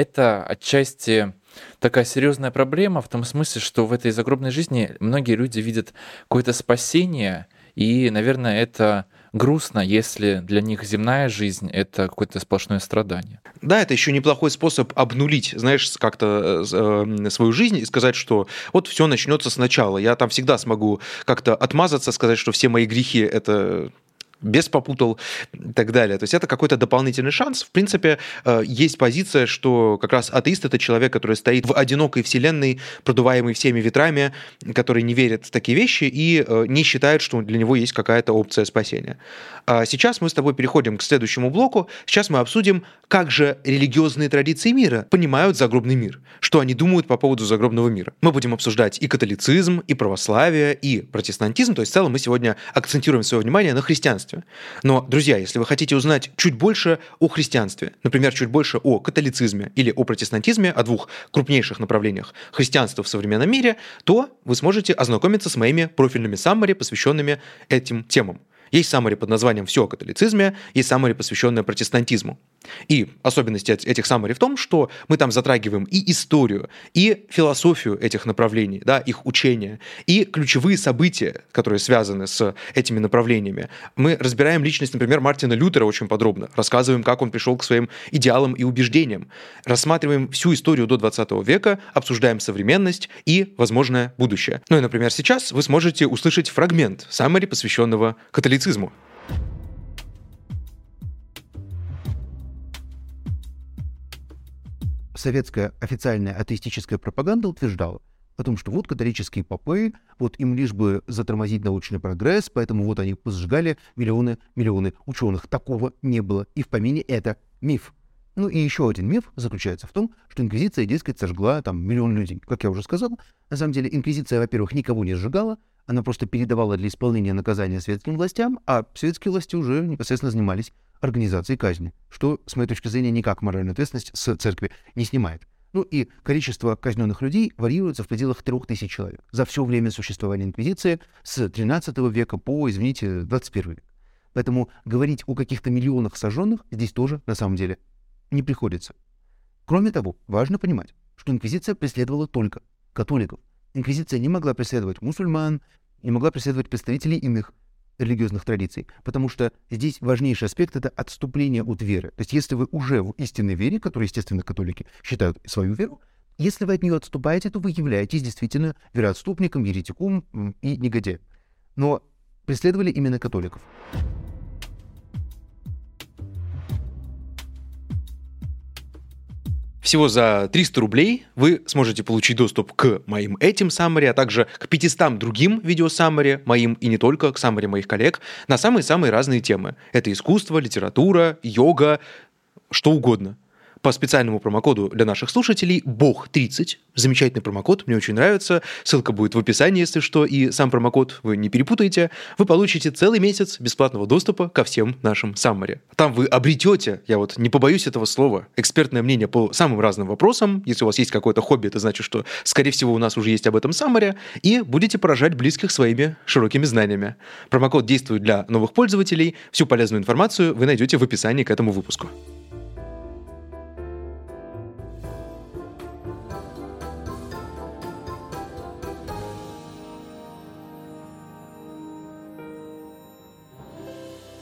это отчасти такая серьезная проблема в том смысле, что в этой загробной жизни многие люди видят какое-то спасение, и, наверное, это грустно, если для них земная жизнь — это какое-то сплошное страдание. Да, это еще неплохой способ обнулить, знаешь, как-то э, э, свою жизнь и сказать, что вот все начнется сначала. Я там всегда смогу как-то отмазаться, сказать, что все мои грехи — это без попутал и так далее. То есть это какой-то дополнительный шанс. В принципе, э, есть позиция, что как раз атеист — это человек, который стоит в одинокой вселенной, продуваемой всеми ветрами, который не верит в такие вещи и э, не считает, что для него есть какая-то опция спасения. А сейчас мы с тобой переходим к следующему блоку. Сейчас мы обсудим, как же религиозные традиции мира понимают загробный мир, что они думают по поводу загробного мира. Мы будем обсуждать и католицизм, и православие, и протестантизм. То есть в целом мы сегодня акцентируем свое внимание на христианстве христианстве. Но, друзья, если вы хотите узнать чуть больше о христианстве, например, чуть больше о католицизме или о протестантизме, о двух крупнейших направлениях христианства в современном мире, то вы сможете ознакомиться с моими профильными саммари, посвященными этим темам. Есть саммари под названием «Все о католицизме», есть саммари, посвященная протестантизму. И особенность этих саммари в том, что мы там затрагиваем и историю, и философию этих направлений, да, их учения, и ключевые события, которые связаны с этими направлениями. Мы разбираем личность, например, Мартина Лютера очень подробно, рассказываем, как он пришел к своим идеалам и убеждениям, рассматриваем всю историю до 20 века, обсуждаем современность и возможное будущее. Ну и, например, сейчас вы сможете услышать фрагмент саммари, посвященного католицизму. Советская официальная атеистическая пропаганда утверждала о том, что вот католические попы, вот им лишь бы затормозить научный прогресс, поэтому вот они сжигали миллионы, миллионы ученых. Такого не было. И в помине это миф. Ну и еще один миф заключается в том, что инквизиция, дескать, сожгла там миллион людей. Как я уже сказал, на самом деле инквизиция, во-первых, никого не сжигала, она просто передавала для исполнения наказания светским властям, а светские власти уже непосредственно занимались организации казни, что, с моей точки зрения, никак моральную ответственность с церкви не снимает. Ну и количество казненных людей варьируется в пределах трех тысяч человек за все время существования Инквизиции с 13 века по, извините, 21 век. Поэтому говорить о каких-то миллионах сожженных здесь тоже, на самом деле, не приходится. Кроме того, важно понимать, что Инквизиция преследовала только католиков. Инквизиция не могла преследовать мусульман, не могла преследовать представителей иных религиозных традиций, потому что здесь важнейший аспект — это отступление от веры. То есть если вы уже в истинной вере, которую, естественно, католики считают свою веру, если вы от нее отступаете, то вы являетесь действительно вероотступником, еретиком и негодяем. Но преследовали именно католиков. Всего за 300 рублей вы сможете получить доступ к моим этим саммари, а также к 500 другим видео саммари, моим и не только, к саммари моих коллег, на самые-самые разные темы. Это искусство, литература, йога, что угодно. По специальному промокоду для наших слушателей «Бог30». Замечательный промокод, мне очень нравится. Ссылка будет в описании, если что, и сам промокод вы не перепутаете. Вы получите целый месяц бесплатного доступа ко всем нашим саммари. Там вы обретете, я вот не побоюсь этого слова, экспертное мнение по самым разным вопросам. Если у вас есть какое-то хобби, это значит, что, скорее всего, у нас уже есть об этом саммаре, и будете поражать близких своими широкими знаниями. Промокод действует для новых пользователей. Всю полезную информацию вы найдете в описании к этому выпуску.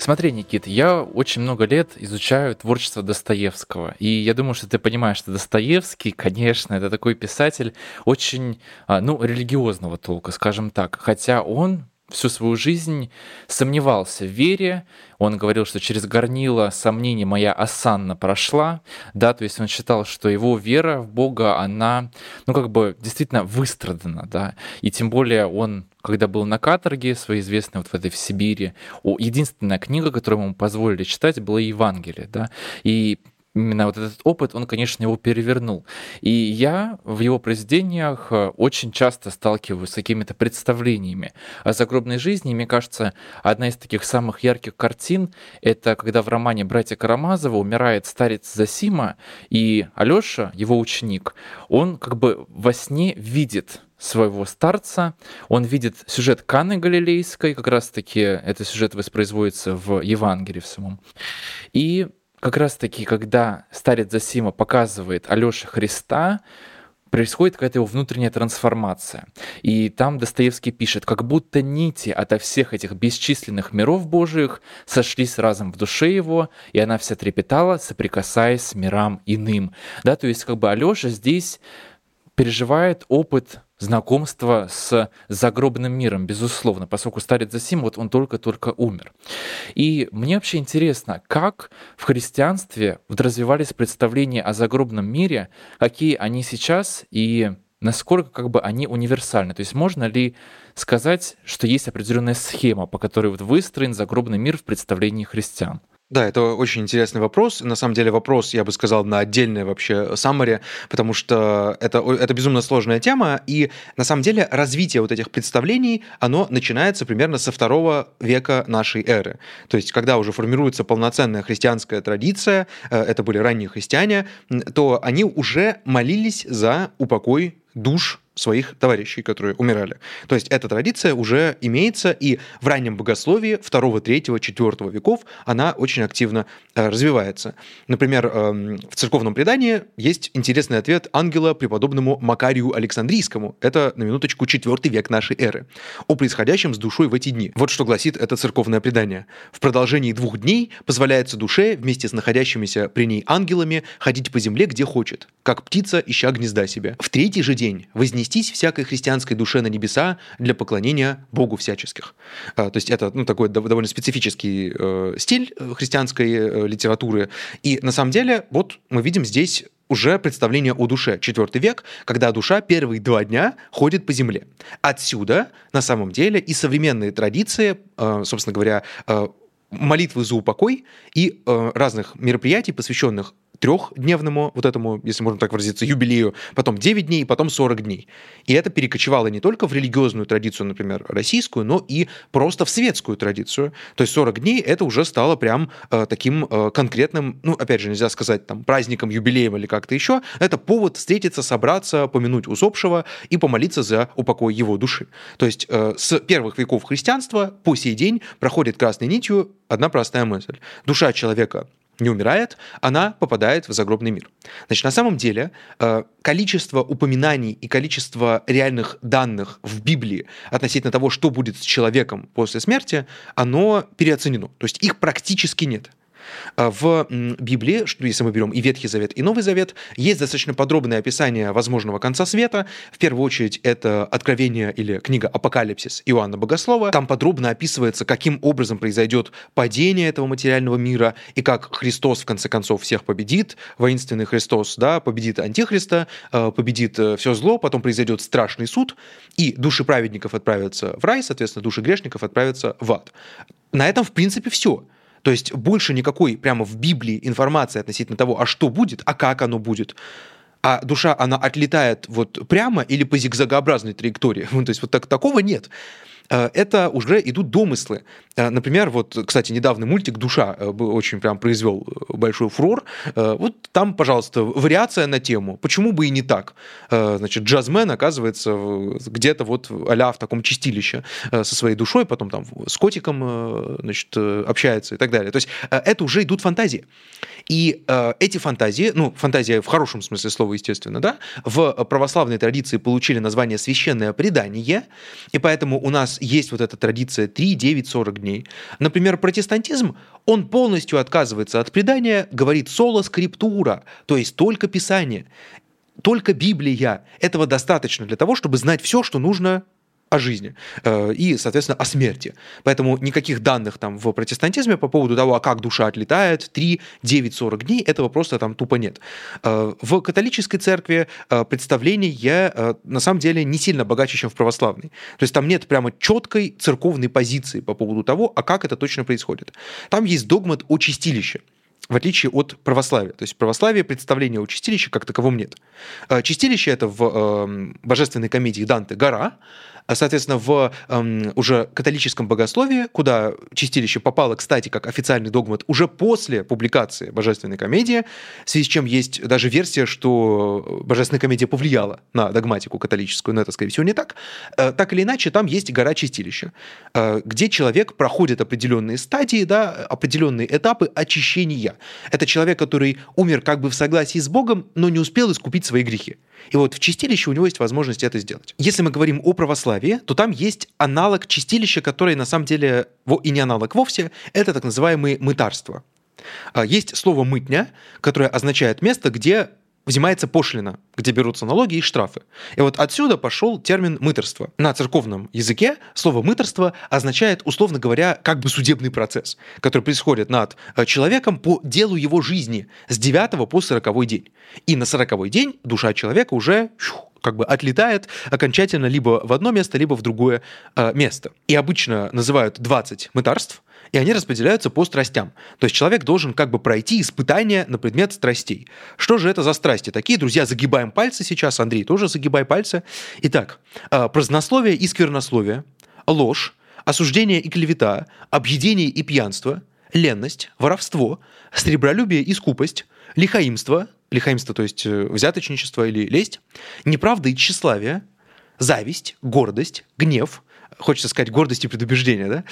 Смотри, Никит, я очень много лет изучаю творчество Достоевского, и я думаю, что ты понимаешь, что Достоевский, конечно, это такой писатель очень, а, ну, религиозного толка, скажем так, хотя он всю свою жизнь сомневался в вере. Он говорил, что через горнило сомнений моя осанна прошла. Да, то есть он считал, что его вера в Бога, она, ну, как бы действительно выстрадана, да. И тем более он когда был на каторге, своей известной вот в этой в Сибири, единственная книга, которую ему позволили читать, была Евангелие, да, и именно вот этот опыт, он, конечно, его перевернул. И я в его произведениях э, очень часто сталкиваюсь с какими-то представлениями о загробной жизни. И мне кажется, одна из таких самых ярких картин — это когда в романе «Братья Карамазова» умирает старец Засима, и Алёша, его ученик, он как бы во сне видит своего старца. Он видит сюжет Каны Галилейской, как раз-таки этот сюжет воспроизводится в Евангелии в самом. И как раз-таки, когда старец Засима показывает Алёше Христа, происходит какая-то его внутренняя трансформация. И там Достоевский пишет, как будто нити ото всех этих бесчисленных миров Божиих сошлись разом в душе его, и она вся трепетала, соприкасаясь с мирам иным. Да, то есть как бы Алёша здесь переживает опыт знакомства с загробным миром, безусловно, поскольку старец Засим, вот он только-только умер. И мне вообще интересно, как в христианстве вот развивались представления о загробном мире, какие они сейчас и насколько как бы они универсальны. То есть можно ли сказать, что есть определенная схема, по которой вот выстроен загробный мир в представлении христиан? Да, это очень интересный вопрос. На самом деле вопрос, я бы сказал, на отдельное вообще summary, потому что это, это безумно сложная тема, и на самом деле развитие вот этих представлений, оно начинается примерно со второго века нашей эры. То есть, когда уже формируется полноценная христианская традиция, э, это были ранние христиане, то они уже молились за упокой душ своих товарищей, которые умирали. То есть эта традиция уже имеется, и в раннем богословии 2, 3, 4 веков она очень активно э, развивается. Например, э, в церковном предании есть интересный ответ ангела преподобному Макарию Александрийскому. Это, на минуточку, 4 век нашей эры. О происходящем с душой в эти дни. Вот что гласит это церковное предание. В продолжении двух дней позволяется душе вместе с находящимися при ней ангелами ходить по земле, где хочет, как птица, ища гнезда себе. В третий же день вознести вознестись всякой христианской душе на небеса для поклонения Богу всяческих. А, то есть это ну, такой довольно специфический э, стиль э, христианской э, литературы. И на самом деле вот мы видим здесь уже представление о душе, четвертый век, когда душа первые два дня ходит по земле. Отсюда, на самом деле, и современные традиции, собственно говоря, молитвы за упокой и разных мероприятий, посвященных трехдневному вот этому, если можно так выразиться, юбилею, потом 9 дней, потом 40 дней. И это перекочевало не только в религиозную традицию, например, российскую, но и просто в светскую традицию. То есть 40 дней это уже стало прям э, таким э, конкретным, ну, опять же, нельзя сказать там праздником, юбилеем или как-то еще. Это повод встретиться, собраться, помянуть усопшего и помолиться за упокой его души. То есть э, с первых веков христианства по сей день проходит красной нитью одна простая мысль. Душа человека не умирает, она попадает в загробный мир. Значит, на самом деле э, количество упоминаний и количество реальных данных в Библии относительно того, что будет с человеком после смерти, оно переоценено. То есть их практически нет. А в Библии, если мы берем и Ветхий Завет, и Новый Завет, есть достаточно подробное описание возможного конца света. В первую очередь это Откровение или книга Апокалипсис Иоанна Богослова. Там подробно описывается, каким образом произойдет падение этого материального мира и как Христос в конце концов всех победит. Воинственный Христос да, победит Антихриста, э, победит э, все зло, потом произойдет страшный суд, и души праведников отправятся в рай, соответственно, души грешников отправятся в ад. На этом, в принципе, все. То есть больше никакой прямо в Библии информации относительно того, а что будет, а как оно будет а душа, она отлетает вот прямо или по зигзагообразной траектории. *laughs* Ну, то есть вот так, такого нет. Э, это уже идут домыслы. Э, например, вот, кстати, недавний мультик «Душа» э, очень прям произвел большой фурор. Вот там, пожалуйста, вариация на тему. Почему бы и не так? Значит, джазмен оказывается где-то вот а в таком чистилище со своей душой, потом там с котиком значит, общается и так далее. То есть это уже идут фантазии. И эти фантазии, ну, фантазия в хорошем смысле слова, естественно, да, в православной традиции получили название «священное предание», и поэтому у нас есть вот эта традиция 3, 9, 40 дней. Например, протестантизм, он полностью отказывается от предания, говорит соло скриптура, то есть только Писание, только Библия. Этого достаточно для того, чтобы знать все, что нужно о жизни э, и, соответственно, о смерти. Поэтому никаких данных там в протестантизме по поводу того, а как душа отлетает, 3, 9, 40 дней, этого просто там тупо нет. Э, в католической церкви э, представление на самом деле не сильно богаче, чем в православной. То есть там нет прямо четкой церковной позиции по поводу того, а как это точно происходит. Там есть догмат о чистилище в отличие от православия. То есть в православии представления о чистилище как таковом нет. Чистилище — это в э, божественной комедии Данте «Гора», соответственно, в эм, уже католическом богословии, куда чистилище попало, кстати, как официальный догмат уже после публикации Божественной комедии, в связи с чем есть даже версия, что Божественная комедия повлияла на догматику католическую, но это, скорее всего, не так. Э, так или иначе, там есть гора чистилища, э, где человек проходит определенные стадии, да, определенные этапы очищения. Это человек, который умер как бы в согласии с Богом, но не успел искупить свои грехи. И вот в чистилище у него есть возможность это сделать. Если мы говорим о православии, то там есть аналог чистилища, который на самом деле и не аналог вовсе, это так называемые мытарства. А, есть слово «мытня», которое означает место, где взимается пошлина, где берутся налоги и штрафы. И вот отсюда пошел термин «мыторство». На церковном языке слово «мыторство» означает, условно говоря, как бы судебный процесс, который происходит над э, человеком по делу его жизни с 9 по 40 день. И на 40 день душа человека уже как бы отлетает окончательно либо в одно место, либо в другое э, место. И обычно называют 20 мытарств, и они распределяются по страстям. То есть человек должен как бы пройти испытание на предмет страстей. Что же это за страсти? Такие, друзья, загибаем пальцы сейчас. Андрей, тоже загибай пальцы. Итак, э, празднословие и сквернословие, ложь, осуждение и клевета, объедение и пьянство, ленность, воровство, сребролюбие и скупость, лихаимство, лихаимство, то есть э, взяточничество или лесть, неправда и тщеславие, зависть, гордость, гнев, хочется сказать, гордость и предубеждение, да?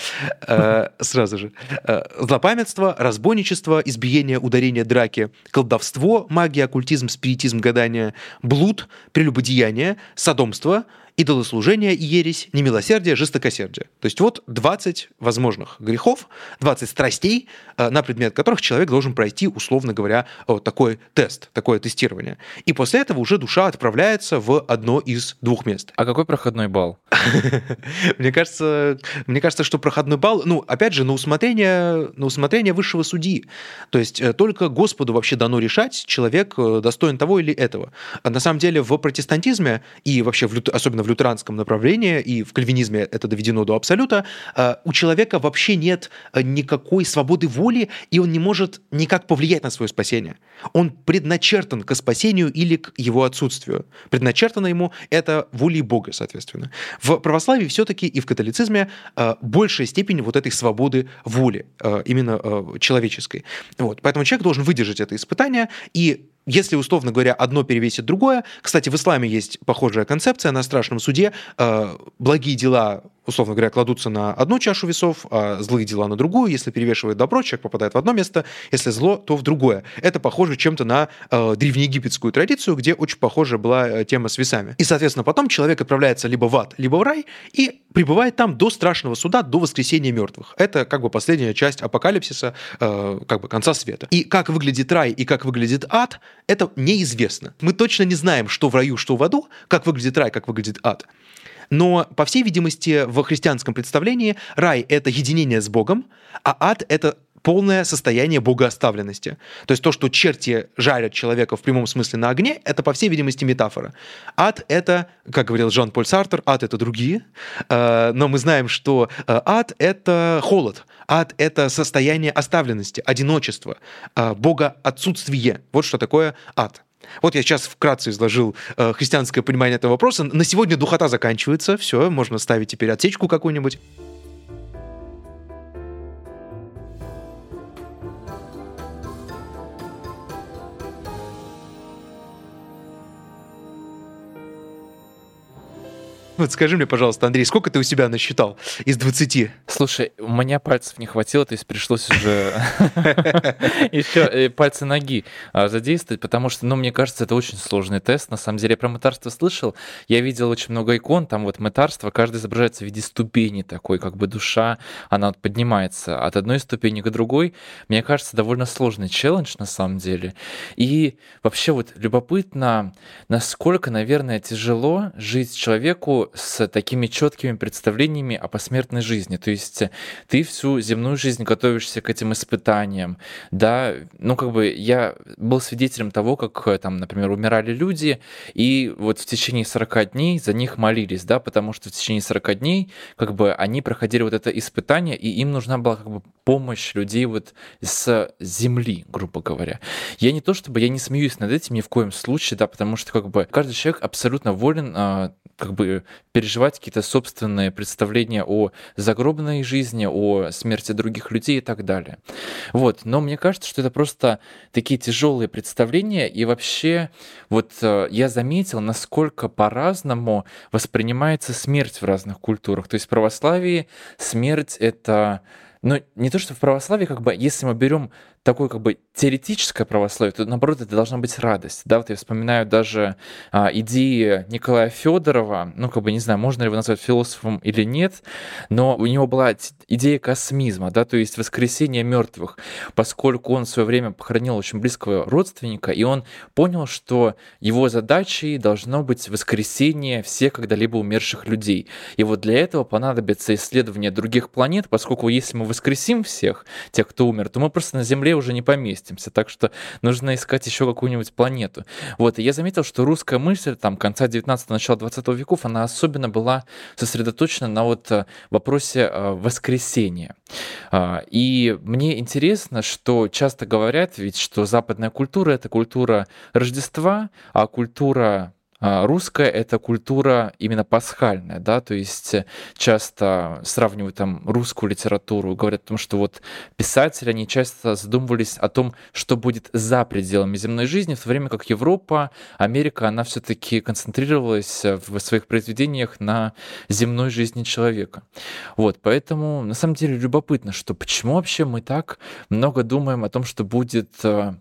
Э, сразу же. Э, злопамятство, разбойничество, избиение, ударение, драки, колдовство, магия, оккультизм, спиритизм, гадание, блуд, прелюбодеяние, садомство – идолослужение ересь, немилосердие, жестокосердие. То есть вот 20 возможных грехов, 20 страстей, э, на предмет которых человек должен пройти, условно говоря, вот такой тест, такое тестирование. И после этого уже душа отправляется в одно из двух мест. А какой проходной балл? *laughs* Мне кажется, мне кажется, что проходной балл, ну, опять же, на усмотрение, на усмотрение высшего судьи. То есть э, только Господу вообще дано решать, человек э, достоин того или этого. На самом деле в протестантизме и вообще в, особенно в лютеранском направлении, и в кальвинизме это доведено до абсолюта, э, у человека вообще нет э, никакой свободы воли, и он не может никак повлиять на свое спасение. Он предначертан к спасению или к его отсутствию. Предначертано ему это волей Бога, соответственно. В православии все-таки и в католицизме э, большая степень вот этой свободы воли, именно человеческой. Вот. Поэтому человек должен выдержать это испытание и если, условно говоря, одно перевесит другое, кстати, в исламе есть похожая концепция на страшном суде, э, благие дела условно говоря, кладутся на одну чашу весов, а злые дела на другую. Если перевешивает добро, человек попадает в одно место, если зло, то в другое. Это похоже чем-то на э, древнеегипетскую традицию, где очень похожа была э, тема с весами. И, соответственно, потом человек отправляется либо в ад, либо в рай и пребывает там до страшного суда, до воскресения мертвых. Это как бы последняя часть апокалипсиса, э, как бы конца света. И как выглядит рай и как выглядит ад, это неизвестно. Мы точно не знаем, что в раю, что в аду, как выглядит рай, как выглядит ад. Но, по всей видимости, в христианском представлении рай — это единение с Богом, а ад — это полное состояние богооставленности. То есть то, что черти жарят человека в прямом смысле на огне, это, по всей видимости, метафора. Ад — это, как говорил Жан-Поль Сартер, ад — это другие, э, но мы знаем, что э, ад — это холод, ад — это состояние оставленности, одиночества, э, бога отсутствие. Вот что такое ад. Вот я сейчас вкратце изложил э, христианское понимание этого вопроса. На сегодня духота заканчивается. Все, можно ставить теперь отсечку какую-нибудь. Вот скажи мне, пожалуйста, Андрей, сколько ты у себя насчитал из 20? Слушай, у меня пальцев не хватило, то есть пришлось уже *laughs* еще э, пальцы ноги а, задействовать, потому что, ну, мне кажется, это очень сложный тест. На самом деле, я про мытарство слышал, я видел очень много икон, там вот мытарство, каждый изображается в виде ступени такой, как бы душа, она поднимается от одной ступени к другой. Мне кажется, довольно сложный челлендж на самом деле. И вообще вот любопытно, насколько, наверное, тяжело жить человеку, с такими четкими представлениями о посмертной жизни. То есть ты всю земную жизнь готовишься к этим испытаниям, да, ну как бы я был свидетелем того, как там, например, умирали люди, и вот в течение 40 дней за них молились, да, потому что в течение 40 дней как бы они проходили вот это испытание, и им нужна была как бы помощь людей вот с земли, грубо говоря. Я не то чтобы я не смеюсь над этим ни в коем случае, да, потому что как бы каждый человек абсолютно волен а, как бы переживать какие-то собственные представления о загробной жизни, о смерти других людей и так далее. Вот. Но мне кажется, что это просто такие тяжелые представления, и вообще вот э, я заметил, насколько по-разному воспринимается смерть в разных культурах. То есть в православии смерть — это но не то, что в православии, как бы, если мы берем такое как бы теоретическое православие, то наоборот это должна быть радость. Да, вот я вспоминаю даже а, идеи Николая Федорова, ну как бы не знаю, можно ли его назвать философом или нет, но у него была идея космизма, да, то есть воскресение мертвых, поскольку он в свое время похоронил очень близкого родственника, и он понял, что его задачей должно быть воскресение всех когда-либо умерших людей. И вот для этого понадобится исследование других планет, поскольку если мы воскресим всех, тех, кто умер, то мы просто на Земле уже не поместимся, так что нужно искать еще какую-нибудь планету. Вот, и я заметил, что русская мысль там конца 19 начала 20 веков, она особенно была сосредоточена на вот э, вопросе э, воскресения. А, и мне интересно, что часто говорят ведь, что западная культура — это культура Рождества, а культура русская — это культура именно пасхальная, да, то есть часто сравнивают там русскую литературу, говорят о том, что вот писатели, они часто задумывались о том, что будет за пределами земной жизни, в то время как Европа, Америка, она все таки концентрировалась в своих произведениях на земной жизни человека. Вот, поэтому на самом деле любопытно, что почему вообще мы так много думаем о том, что будет а,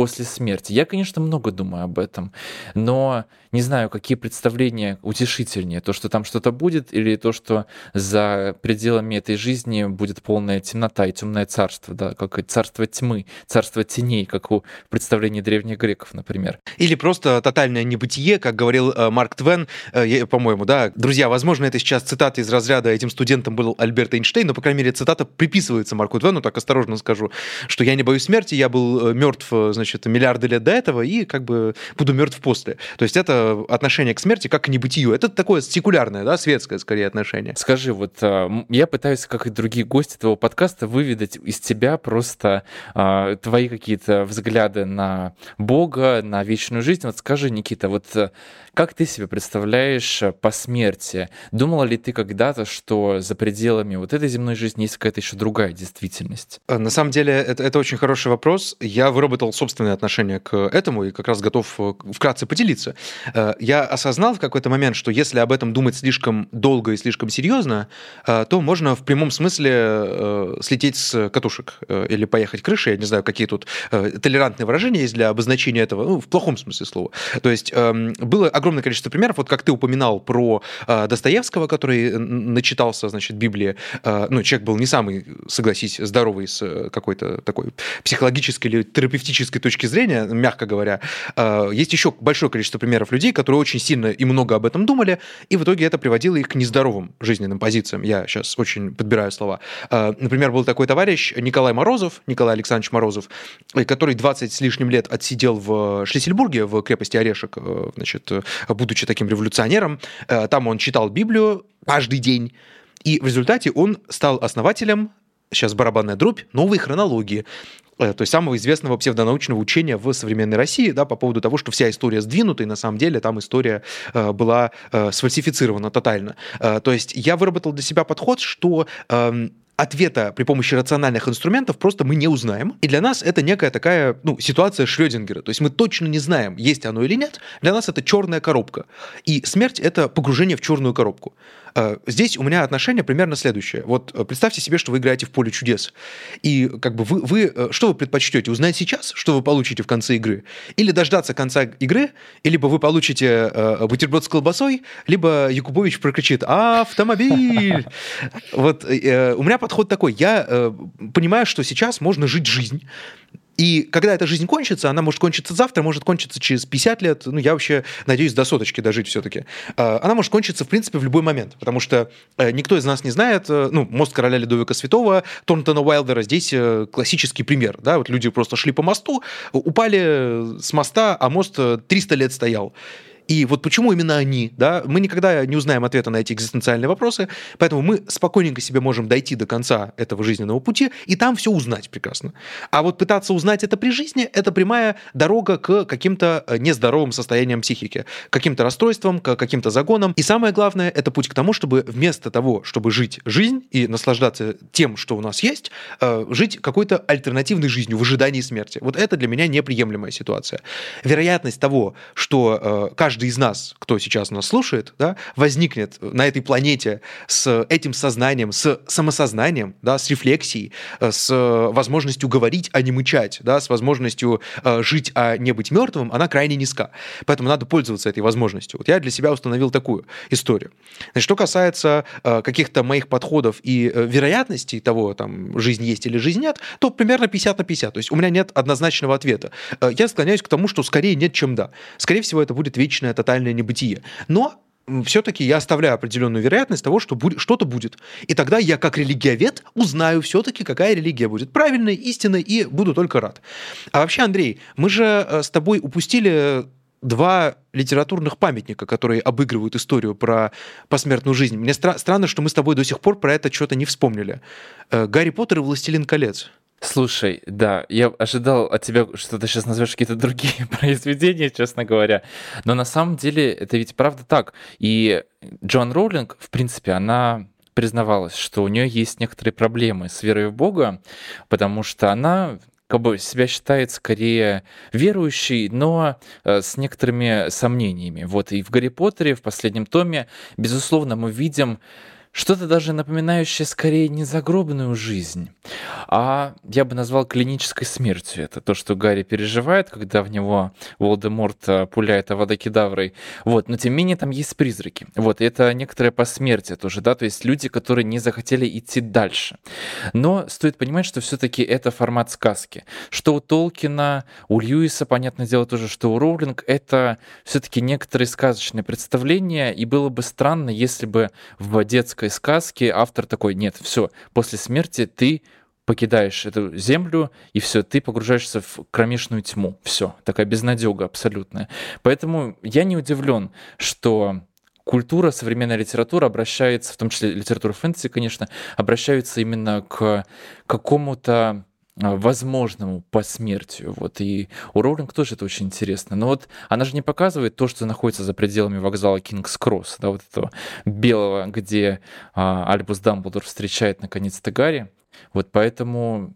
после смерти. Я, конечно, много думаю об этом, но не знаю, какие представления утешительнее, то, что там что-то будет, или то, что за пределами этой жизни будет полная темнота и темное царство, да, как царство тьмы, царство теней, как у представлений древних греков, например. Или просто тотальное небытие, как говорил э, Марк Твен, э, по-моему, да. Друзья, возможно, это сейчас цитата из разряда «этим студентом был Альберт Эйнштейн», но, по крайней мере, цитата приписывается Марку Твену, так осторожно скажу, что «я не боюсь смерти, я был э, мертв, значит, миллиарды лет до этого, и как бы буду мертв после». То есть это отношение к смерти как к небытию. Это такое секулярное, да, светское скорее отношение. Скажи, вот а, я пытаюсь, как и другие гости твоего подкаста, выведать из тебя просто а, твои какие-то взгляды на Бога, на вечную жизнь. Вот скажи, Никита, вот э, как ты себе представляешь э, по смерти? Думала ли ты когда-то, что за пределами вот этой земной жизни есть какая-то еще другая действительность? Э, на самом деле, это, это очень хороший вопрос. Я выработал собственное отношение к этому и как раз готов вкратце поделиться я осознал в какой-то момент, что если об этом думать слишком долго и слишком серьезно, э, то можно в прямом смысле э, слететь с катушек э, или поехать крышей. Я не знаю, какие тут толерантные выражения есть для обозначения этого, ну, в плохом смысле слова. То есть эм, было огромное количество примеров, вот как ты упоминал про Достоевского, который начитался, значит, Библии. Ну, человек был не самый, согласись, здоровый с какой-то такой психологической или терапевтической узкой точки зрения, мягко говоря. Э, есть еще большое количество примеров людей, которые очень сильно и много об этом думали, и в итоге это приводило их к нездоровым жизненным позициям. Я сейчас очень подбираю слова. Э, например, был такой товарищ Николай Морозов, Николай Александрович Морозов, который 20 с лишним лет отсидел в Шлиссельбурге, в крепости Орешек, значит, будучи таким революционером. Там он читал Библию каждый день, и в результате он стал основателем сейчас барабанная дробь, новой хронологии, э, то есть самого известного псевдонаучного учения в современной России, да, по поводу того, что вся история сдвинута, и на самом деле там история э, была э, сфальсифицирована тотально. Э, то есть я выработал для себя подход, что э, ответа при помощи рациональных инструментов просто мы не узнаем. И для нас это некая такая ну, ситуация Шрёдингера. То есть мы точно не знаем, есть оно или нет. Для нас это черная коробка. И смерть — это погружение в черную коробку. Э, здесь у меня отношение примерно следующее. Вот э, представьте себе, что вы играете в поле чудес. И как бы вы, вы э, что вы предпочтете? Узнать сейчас, что вы получите в конце игры? Или дождаться конца игры? И либо вы получите бутерброд с колбасой, либо Якубович прокричит «Автомобиль!» *laughs* Вот у меня подход такой. Я понимаю, что сейчас можно жить жизнь, и когда эта жизнь кончится, она может кончиться завтра, может кончиться через 50 лет, ну, я вообще надеюсь до соточки дожить все-таки. А, она может кончиться, в принципе, в любой момент, потому что э, никто из нас не знает, э, ну, мост короля Ледовика Святого, Торнтона Уайлдера здесь э, классический пример, да, вот люди просто шли по мосту, упали с моста, а мост 300 лет стоял. И вот почему именно они, да, мы никогда не узнаем ответа на эти экзистенциальные вопросы, поэтому мы спокойненько себе можем дойти до конца этого жизненного пути и там все узнать прекрасно. А вот пытаться узнать это при жизни, это прямая дорога к каким-то э, нездоровым состояниям психики, к каким-то расстройствам, к каким-то загонам. И самое главное, это путь к тому, чтобы вместо того, чтобы жить жизнь и наслаждаться тем, что у нас есть, э, жить какой-то альтернативной жизнью в ожидании смерти. Вот это для меня неприемлемая ситуация. Вероятность того, что э, каждый каждый из нас, кто сейчас нас слушает, да, возникнет на этой планете с этим сознанием, с самосознанием, да, с рефлексией, э, с возможностью говорить, а не мычать, да, с возможностью э, жить, а не быть мертвым, она крайне низка. Поэтому надо пользоваться этой возможностью. Вот я для себя установил такую историю. Значит, что касается э, каких-то моих подходов и вероятностей того, там, жизнь есть или жизнь нет, то примерно 50 на 50. То есть у меня нет однозначного ответа. Я склоняюсь к тому, что скорее нет, чем да. Скорее всего, это будет вечная полное тотальное небытие. Но все-таки я оставляю определенную вероятность того, что будет, что-то будет. И тогда я, как религиовед, узнаю все-таки, какая религия будет правильной, истинной, и буду только рад. А вообще, Андрей, мы же э, с тобой упустили два литературных памятника, которые обыгрывают историю про посмертную жизнь. Мне стра- странно, что мы с тобой до сих пор про это что-то не вспомнили. Э, Гарри Поттер и Властелин колец. Слушай, да, я ожидал от тебя, что ты сейчас назовешь какие-то другие *laughs* произведения, честно говоря. Но на самом деле это ведь правда так. И Джон Роулинг, в принципе, она признавалась, что у нее есть некоторые проблемы с верой в Бога, потому что она как бы себя считает скорее верующей, но э, с некоторыми сомнениями. Вот и в Гарри Поттере, в последнем томе, безусловно, мы видим что-то даже напоминающее скорее не загробную жизнь, а я бы назвал клинической смертью. Это то, что Гарри переживает, когда в него Волдеморт э, пуляет авадокедаврой. Вот, но тем не менее там есть призраки. Вот, это некоторое посмертие тоже, да, то есть люди, которые не захотели идти дальше. Но стоит понимать, что все-таки это формат сказки. Что у Толкина, у Льюиса, понятное дело тоже, что у Роулинг, это все-таки некоторые сказочные представления, и было бы странно, если бы в детском детской сказки автор такой, нет, все, после смерти ты покидаешь эту землю, и все, ты погружаешься в кромешную тьму. Все, такая безнадега абсолютная. Поэтому я не удивлен, что культура, современная литература обращается, в том числе литература фэнтези, конечно, обращается именно к какому-то возможному посмертию. Вот. И у Роулинг тоже это очень интересно. Но вот она же не показывает то, что находится за пределами вокзала Кингс Кросс, да, вот этого белого, где а, Альбус Дамблдор встречает наконец-то Гарри. Вот поэтому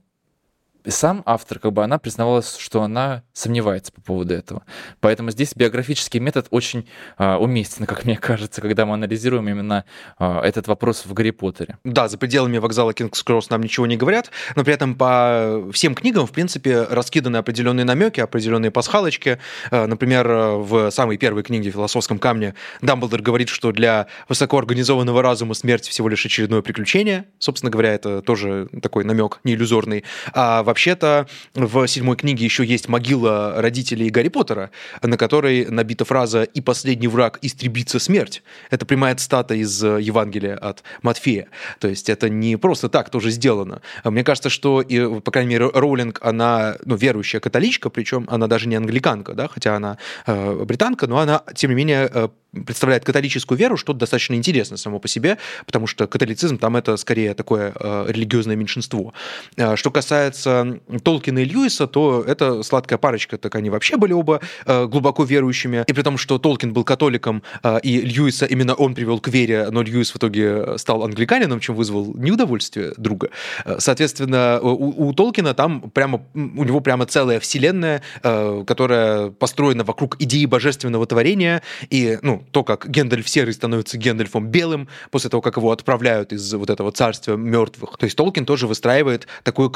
сам автор, как бы она признавалась, что она сомневается по поводу этого. Поэтому здесь биографический метод очень э, уместен, как мне кажется, когда мы анализируем именно э, этот вопрос в Гарри Поттере. Да, за пределами вокзала Кингс Кросс нам ничего не говорят, но при этом по всем книгам, в принципе, раскиданы определенные намеки, определенные пасхалочки. Э, например, в самой первой книге «Философском камне» Дамблдор говорит, что для высокоорганизованного разума смерть всего лишь очередное приключение. Собственно говоря, это тоже такой намек не иллюзорный. А в вообще-то в седьмой книге еще есть могила родителей Гарри Поттера, на которой набита фраза «И последний враг истребится смерть». Это прямая цитата из Евангелия от Матфея. То есть это не просто так тоже сделано. Мне кажется, что, и, по крайней мере, Роулинг, она ну, верующая католичка, причем она даже не англиканка, да, хотя она э, британка, но она, тем не менее, э, представляет католическую веру, что достаточно интересно само по себе, потому что католицизм там это скорее такое э, религиозное меньшинство. Э, что касается Толкина и Льюиса, то это сладкая парочка, так они вообще были оба э, глубоко верующими. И при том, что Толкин был католиком, э, и Льюиса именно он привел к вере, но Льюис в итоге стал англиканином, чем вызвал неудовольствие друга. Э, соответственно, у, у Толкина там прямо, у него прямо целая вселенная, э, которая построена вокруг идеи божественного творения, и, ну, то, как Гендальф серый становится Гендальфом белым после того, как его отправляют из вот этого царства мертвых. То есть Толкин тоже выстраивает такую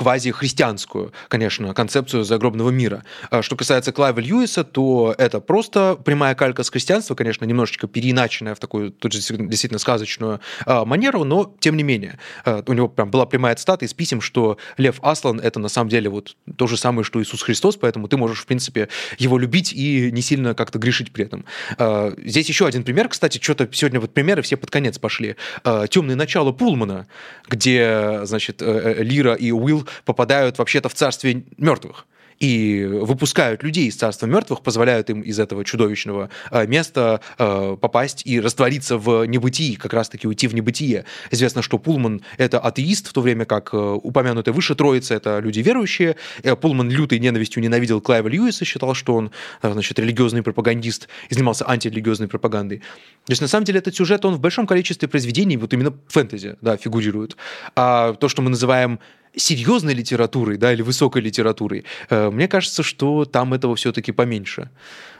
квази-христианскую, конечно, концепцию загробного мира. А что касается Клайва Льюиса, то это просто прямая калька с христианства, конечно, немножечко переиначенная в такую тут же действительно сказочную а, манеру, но тем не менее. А, у него прям была прямая цитата из писем, что Лев Аслан — это на самом деле вот то же самое, что Иисус Христос, поэтому ты можешь, в принципе, его любить и не сильно как-то грешить при этом. Здесь еще один пример, кстати, что-то сегодня вот примеры все под конец пошли. Темное начало Пулмана, где, значит, э, э, Лира и Уилл попадают вообще-то в царствие мертвых и выпускают людей из царства мертвых, позволяют им из этого чудовищного э, места э, попасть и раствориться в небытии, как раз-таки уйти в небытие. Известно, что Пулман — это атеист, в то время как э, упомянутая выше троица — это люди верующие. Пулман лютой ненавистью ненавидел Клайва Льюиса, считал, что он, значит, религиозный пропагандист занимался антирелигиозной пропагандой. То есть, на самом деле, этот сюжет, он в большом количестве произведений, вот именно фэнтези, да, фигурирует. А то, что мы называем серьезной литературой, да, или высокой литературой, э, мне кажется, что там этого все-таки поменьше.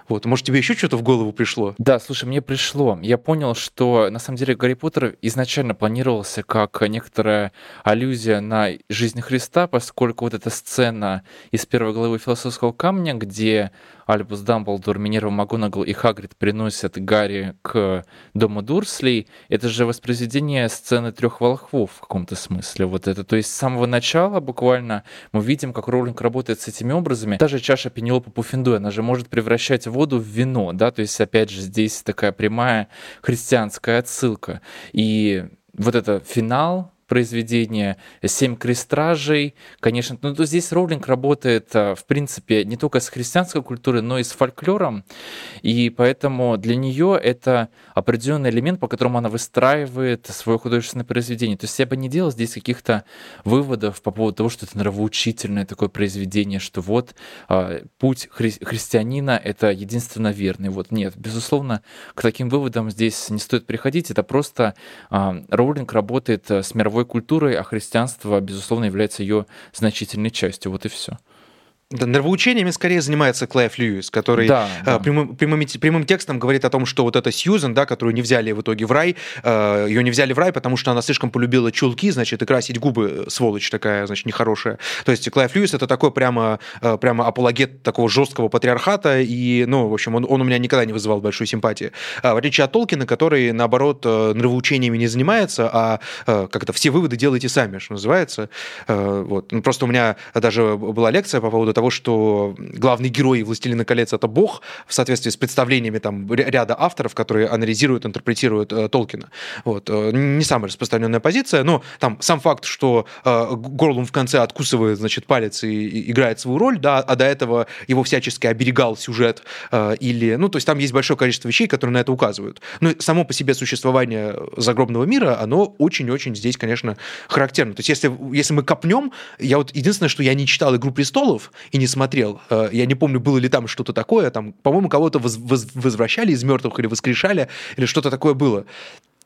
Вот, может, тебе еще что-то в голову пришло? Да, слушай, мне пришло. Я понял, что на самом деле Гарри Поттер изначально планировался как некоторая аллюзия на жизнь Христа, поскольку вот эта сцена из первой главы философского камня, где Альбус Дамблдор, Минерва МакГонагал и Хагрид приносят Гарри к дому Дурслей, это же воспроизведение сцены трех волхвов в каком-то смысле. Вот это, то есть с самого начала буквально мы видим, как Роулинг работает с этими образами. Даже чаша Пенелопы Пуффиндуя, она же может превращать воду в вино, да, то есть опять же здесь такая прямая христианская отсылка. И вот это финал, произведение «Семь крестражей». Конечно, ну, то здесь Роулинг работает, а, в принципе, не только с христианской культурой, но и с фольклором. И поэтому для нее это определенный элемент, по которому она выстраивает свое художественное произведение. То есть я бы не делал здесь каких-то выводов по поводу того, что это нравоучительное такое произведение, что вот э, путь хри- христианина — это единственно верный. Вот нет, безусловно, к таким выводам здесь не стоит приходить. Это просто э, Роулинг работает с мировой мировой культурой, а христианство, безусловно, является ее значительной частью. Вот и все. Да, нравоучениями скорее занимается Клайв Льюис, который да, э, да. Прямым, прямым, прямым текстом говорит о том, что вот эта Сьюзен, да, которую не взяли в итоге в рай, э, ее не взяли в рай, потому что она слишком полюбила чулки, значит, и красить губы, э, сволочь такая, значит, нехорошая. То есть Клайв Льюис это такой прямо, прямо апологет такого жесткого патриархата, и, ну, в общем, он, он у меня никогда не вызывал большой симпатии. А, в отличие от Толкина, который, наоборот, нравоучениями не занимается, а как-то все выводы делайте сами, что называется. Вот. Ну, просто у меня даже была лекция по поводу того, что главный герой «Властелина колец» — это бог, в соответствии с представлениями там, ряда авторов, которые анализируют, интерпретируют э, Толкина. Вот. Э, не самая распространенная позиция, но там сам факт, что э, Горлум в конце откусывает значит, палец и, и играет свою роль, да, а до этого его всячески оберегал сюжет, э, или, ну, то есть там есть большое количество вещей, которые на это указывают. Ну, само по себе существование загробного мира, оно очень-очень здесь, конечно, характерно. То есть если, если мы копнем, я вот единственное, что я не читал «Игру престолов» и не смотрел. Э, я не помню, было ли там что-то такое. Там, по-моему, кого-то воз- воз- возвращали из мертвых или воскрешали, или что-то такое было.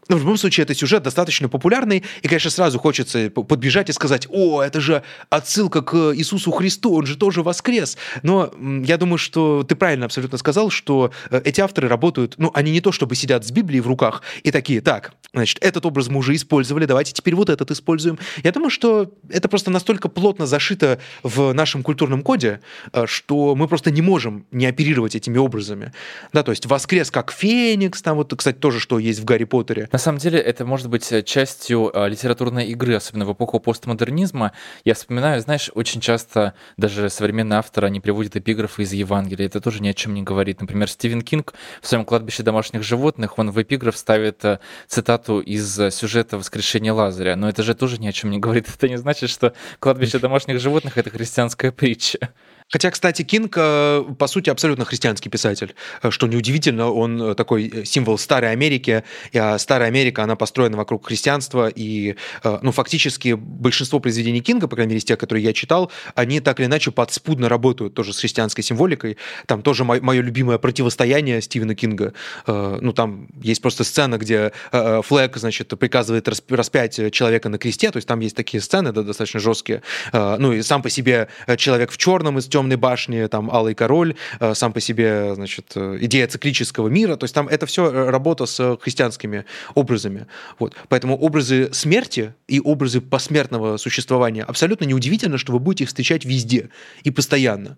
Но в любом случае, это сюжет достаточно популярный, и, конечно, сразу хочется подбежать и сказать, о, это же отсылка к Иисусу Христу, он же тоже воскрес. Но я думаю, что ты правильно абсолютно сказал, что э, эти авторы работают, ну, они не то чтобы сидят с Библией в руках и такие, так, значит, этот образ мы уже использовали, давайте теперь вот этот используем. Я думаю, что это просто настолько плотно зашито в нашем культурном коде, э, что мы просто не можем не оперировать этими образами. Да, то есть воскрес как Феникс, там вот, кстати, тоже, что есть в Гарри Поттере, На самом деле это может быть э, частью э, литературной игры, особенно в эпоху постмодернизма. Я вспоминаю, знаешь, очень часто даже современные авторы, они приводят эпиграфы из Евангелия. Это тоже ни о чем не говорит. Например, Стивен Кинг в своем «Кладбище домашних животных», он в эпиграф ставит э, цитату из сюжета «Воскрешения Лазаря». Но это же тоже ни о чем не говорит. *laughs* Это не значит, что «Кладбище домашних животных» — это христианская притча. Хотя, кстати, Кинг, э, по сути, абсолютно христианский писатель. Э, что неудивительно, он э, такой символ Старой Америки. А Старая Америка, она построена вокруг христианства. И, ну, фактически, большинство произведений Кинга, по крайней мере, тех, которые я читал, они так или иначе подспудно работают тоже с христианской символикой. Там тоже мое любимое противостояние Стивена Кинга. Ну, там есть просто сцена, где Флэк, значит, приказывает распять человека на кресте. То есть там есть такие сцены да, достаточно жесткие. Ну, и сам по себе человек в черном из темной башни, там Алый король, э, сам по себе, значит, э, идея циклического мира, то есть там это все э, работа с христианскими образами. Вот. Поэтому образы смерти и образы посмертного существования абсолютно неудивительно, что вы будете их встречать везде и постоянно.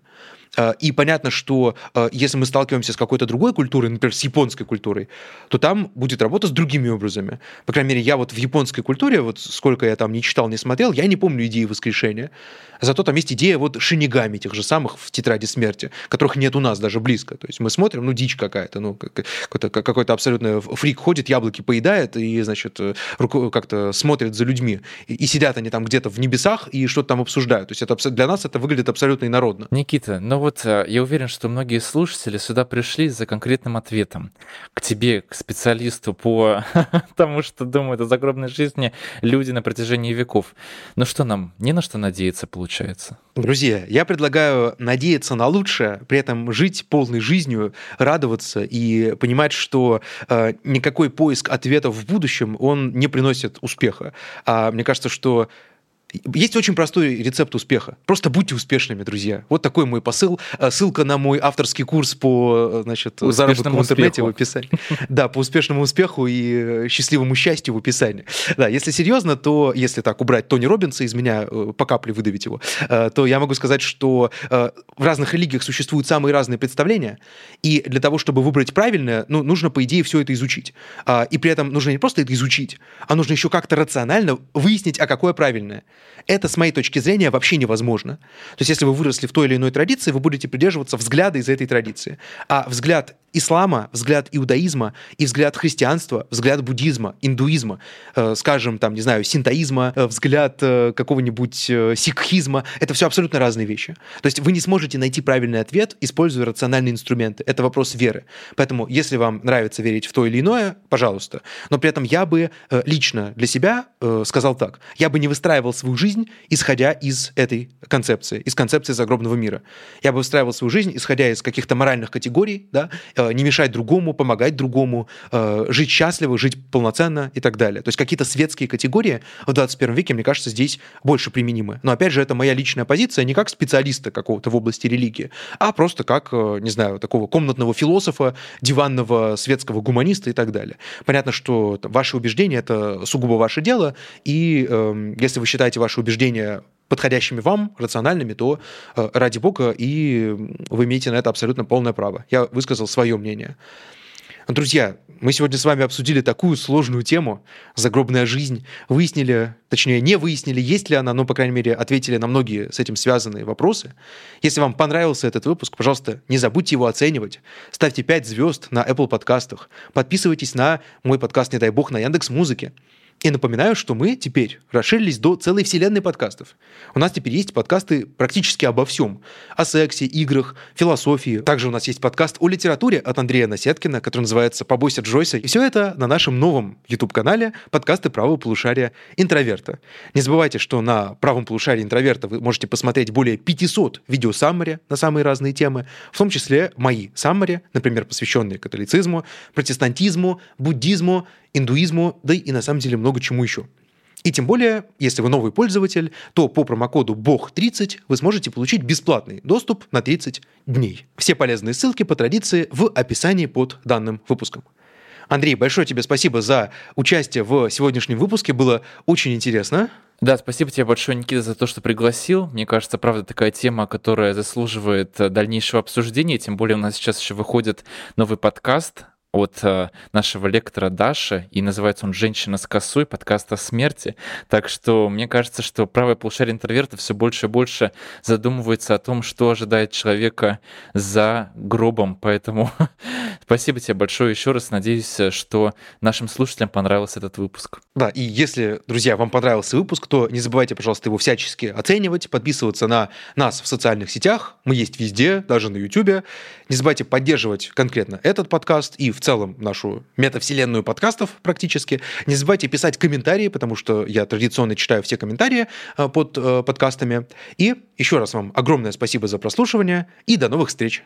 А, и понятно, что а, если мы сталкиваемся с какой-то другой культурой, например, с японской культурой, то там будет работа с другими образами. По крайней мере, я вот в японской культуре, вот сколько я там не читал, не смотрел, я не помню идеи воскрешения. Зато там есть идея вот шинигами, тех же самых в «Тетради смерти», которых нет у нас даже близко. То есть мы смотрим, ну, дичь какая-то, ну, какой-то, какой-то абсолютно фрик ходит, яблоки поедает и, значит, как-то смотрит за людьми. И сидят они там где-то в небесах и что-то там обсуждают. То есть это, для нас это выглядит абсолютно инородно. Никита, но вот э, я уверен, что многие слушатели сюда пришли за конкретным ответом. К тебе, к специалисту по *laughs* тому, что думают о загробной жизни люди на протяжении веков. Ну что нам, не на что надеяться получается? Друзья, я предлагаю надеяться на лучшее, при этом жить полной жизнью, радоваться и понимать, что э, никакой поиск ответов в будущем, он не приносит успеха. А мне кажется, что есть очень простой рецепт успеха. Просто будьте успешными, друзья. Вот такой мой посыл. Э, ссылка на мой авторский курс по э, значит, заработку в интернете успеху. в описании. Да, по успешному успеху и счастливому счастью в описании. Да, если серьезно, то если так убрать Тони Робинса из меня, э, по капле выдавить его, то я могу сказать, что в разных религиях существуют самые разные представления, и для того, чтобы выбрать правильное, ну, нужно, по идее, все это изучить. А, и при этом нужно не просто это изучить, а нужно еще как-то рационально выяснить, а какое правильное. Это, с моей точки зрения, вообще невозможно. То есть, если вы выросли в той или иной традиции, вы будете придерживаться взгляда из этой традиции. А взгляд ислама, взгляд иудаизма и взгляд христианства, взгляд буддизма, индуизма, э, скажем, там, не знаю, синтоизма, э, взгляд э, какого-нибудь э, сикхизма, это все абсолютно разные вещи. То есть вы не сможете найти правильный ответ, используя рациональные инструменты. Это вопрос веры. Поэтому, если вам нравится верить в то или иное, пожалуйста. Но при этом я бы э, лично для себя э, сказал так. Я бы не выстраивал свою жизнь, исходя из этой концепции, из концепции загробного мира. Я бы выстраивал свою жизнь, исходя из каких-то моральных категорий, да, э, не мешать другому, помогать другому, э, жить счастливо, жить полноценно и так далее. То есть какие-то светские категории в 21 веке, мне кажется, здесь больше применимы. Но опять же, это моя личная позиция, не как специалиста какого-то в области религии, а просто как, э, не знаю, такого комнатного философа, диванного светского гуманиста и так далее. Понятно, что ваши убеждения — это сугубо ваше дело, и э, если вы считаете ваши убеждения подходящими вам, рациональными, то э, ради бога, и вы имеете на это абсолютно полное право. Я высказал свое мнение. Друзья, мы сегодня с вами обсудили такую сложную тему «Загробная жизнь». Выяснили, точнее, не выяснили, есть ли она, но, по крайней мере, ответили на многие с этим связанные вопросы. Если вам понравился этот выпуск, пожалуйста, не забудьте его оценивать. Ставьте 5 звезд на Apple подкастах. Подписывайтесь на мой подкаст «Не дай бог» на Яндекс Музыке. И напоминаю, что мы теперь расширились до целой вселенной подкастов. У нас теперь есть подкасты практически обо всем. О сексе, играх, философии. Также у нас есть подкаст о литературе от Андрея Насеткина, который называется «Побойся Джойса». И все это на нашем новом YouTube-канале подкасты правого полушария интроверта. Не забывайте, что на правом полушарии интроверта вы можете посмотреть более 500 видео саммари на самые разные темы, в том числе мои саммари, например, посвященные католицизму, протестантизму, буддизму индуизму, да и на самом деле много чему еще. И тем более, если вы новый пользователь, то по промокоду BOG30 вы сможете получить бесплатный доступ на 30 дней. Все полезные ссылки по традиции в описании под данным выпуском. Андрей, большое тебе спасибо за участие в сегодняшнем выпуске. Было очень интересно. Да, спасибо тебе большое, Никита, за то, что пригласил. Мне кажется, правда, такая тема, которая заслуживает дальнейшего обсуждения. Тем более у нас сейчас еще выходит новый подкаст от э, нашего лектора Даши, и называется он «Женщина с косой», подкаст о смерти. Так что мне кажется, что правое полушарие интроверта все больше и больше задумывается о том, что ожидает человека за гробом. Поэтому *laughs* спасибо тебе большое еще раз. Надеюсь, что нашим слушателям понравился этот выпуск. Да, и если, друзья, вам понравился выпуск, то не забывайте, пожалуйста, его всячески оценивать, подписываться на нас в социальных сетях. Мы есть везде, даже на YouTube. Не забывайте поддерживать конкретно этот подкаст и в целом нашу метавселенную подкастов практически. Не забывайте писать комментарии, потому что я традиционно читаю все комментарии э, под э, подкастами. И еще раз вам огромное спасибо за прослушивание и до новых встреч!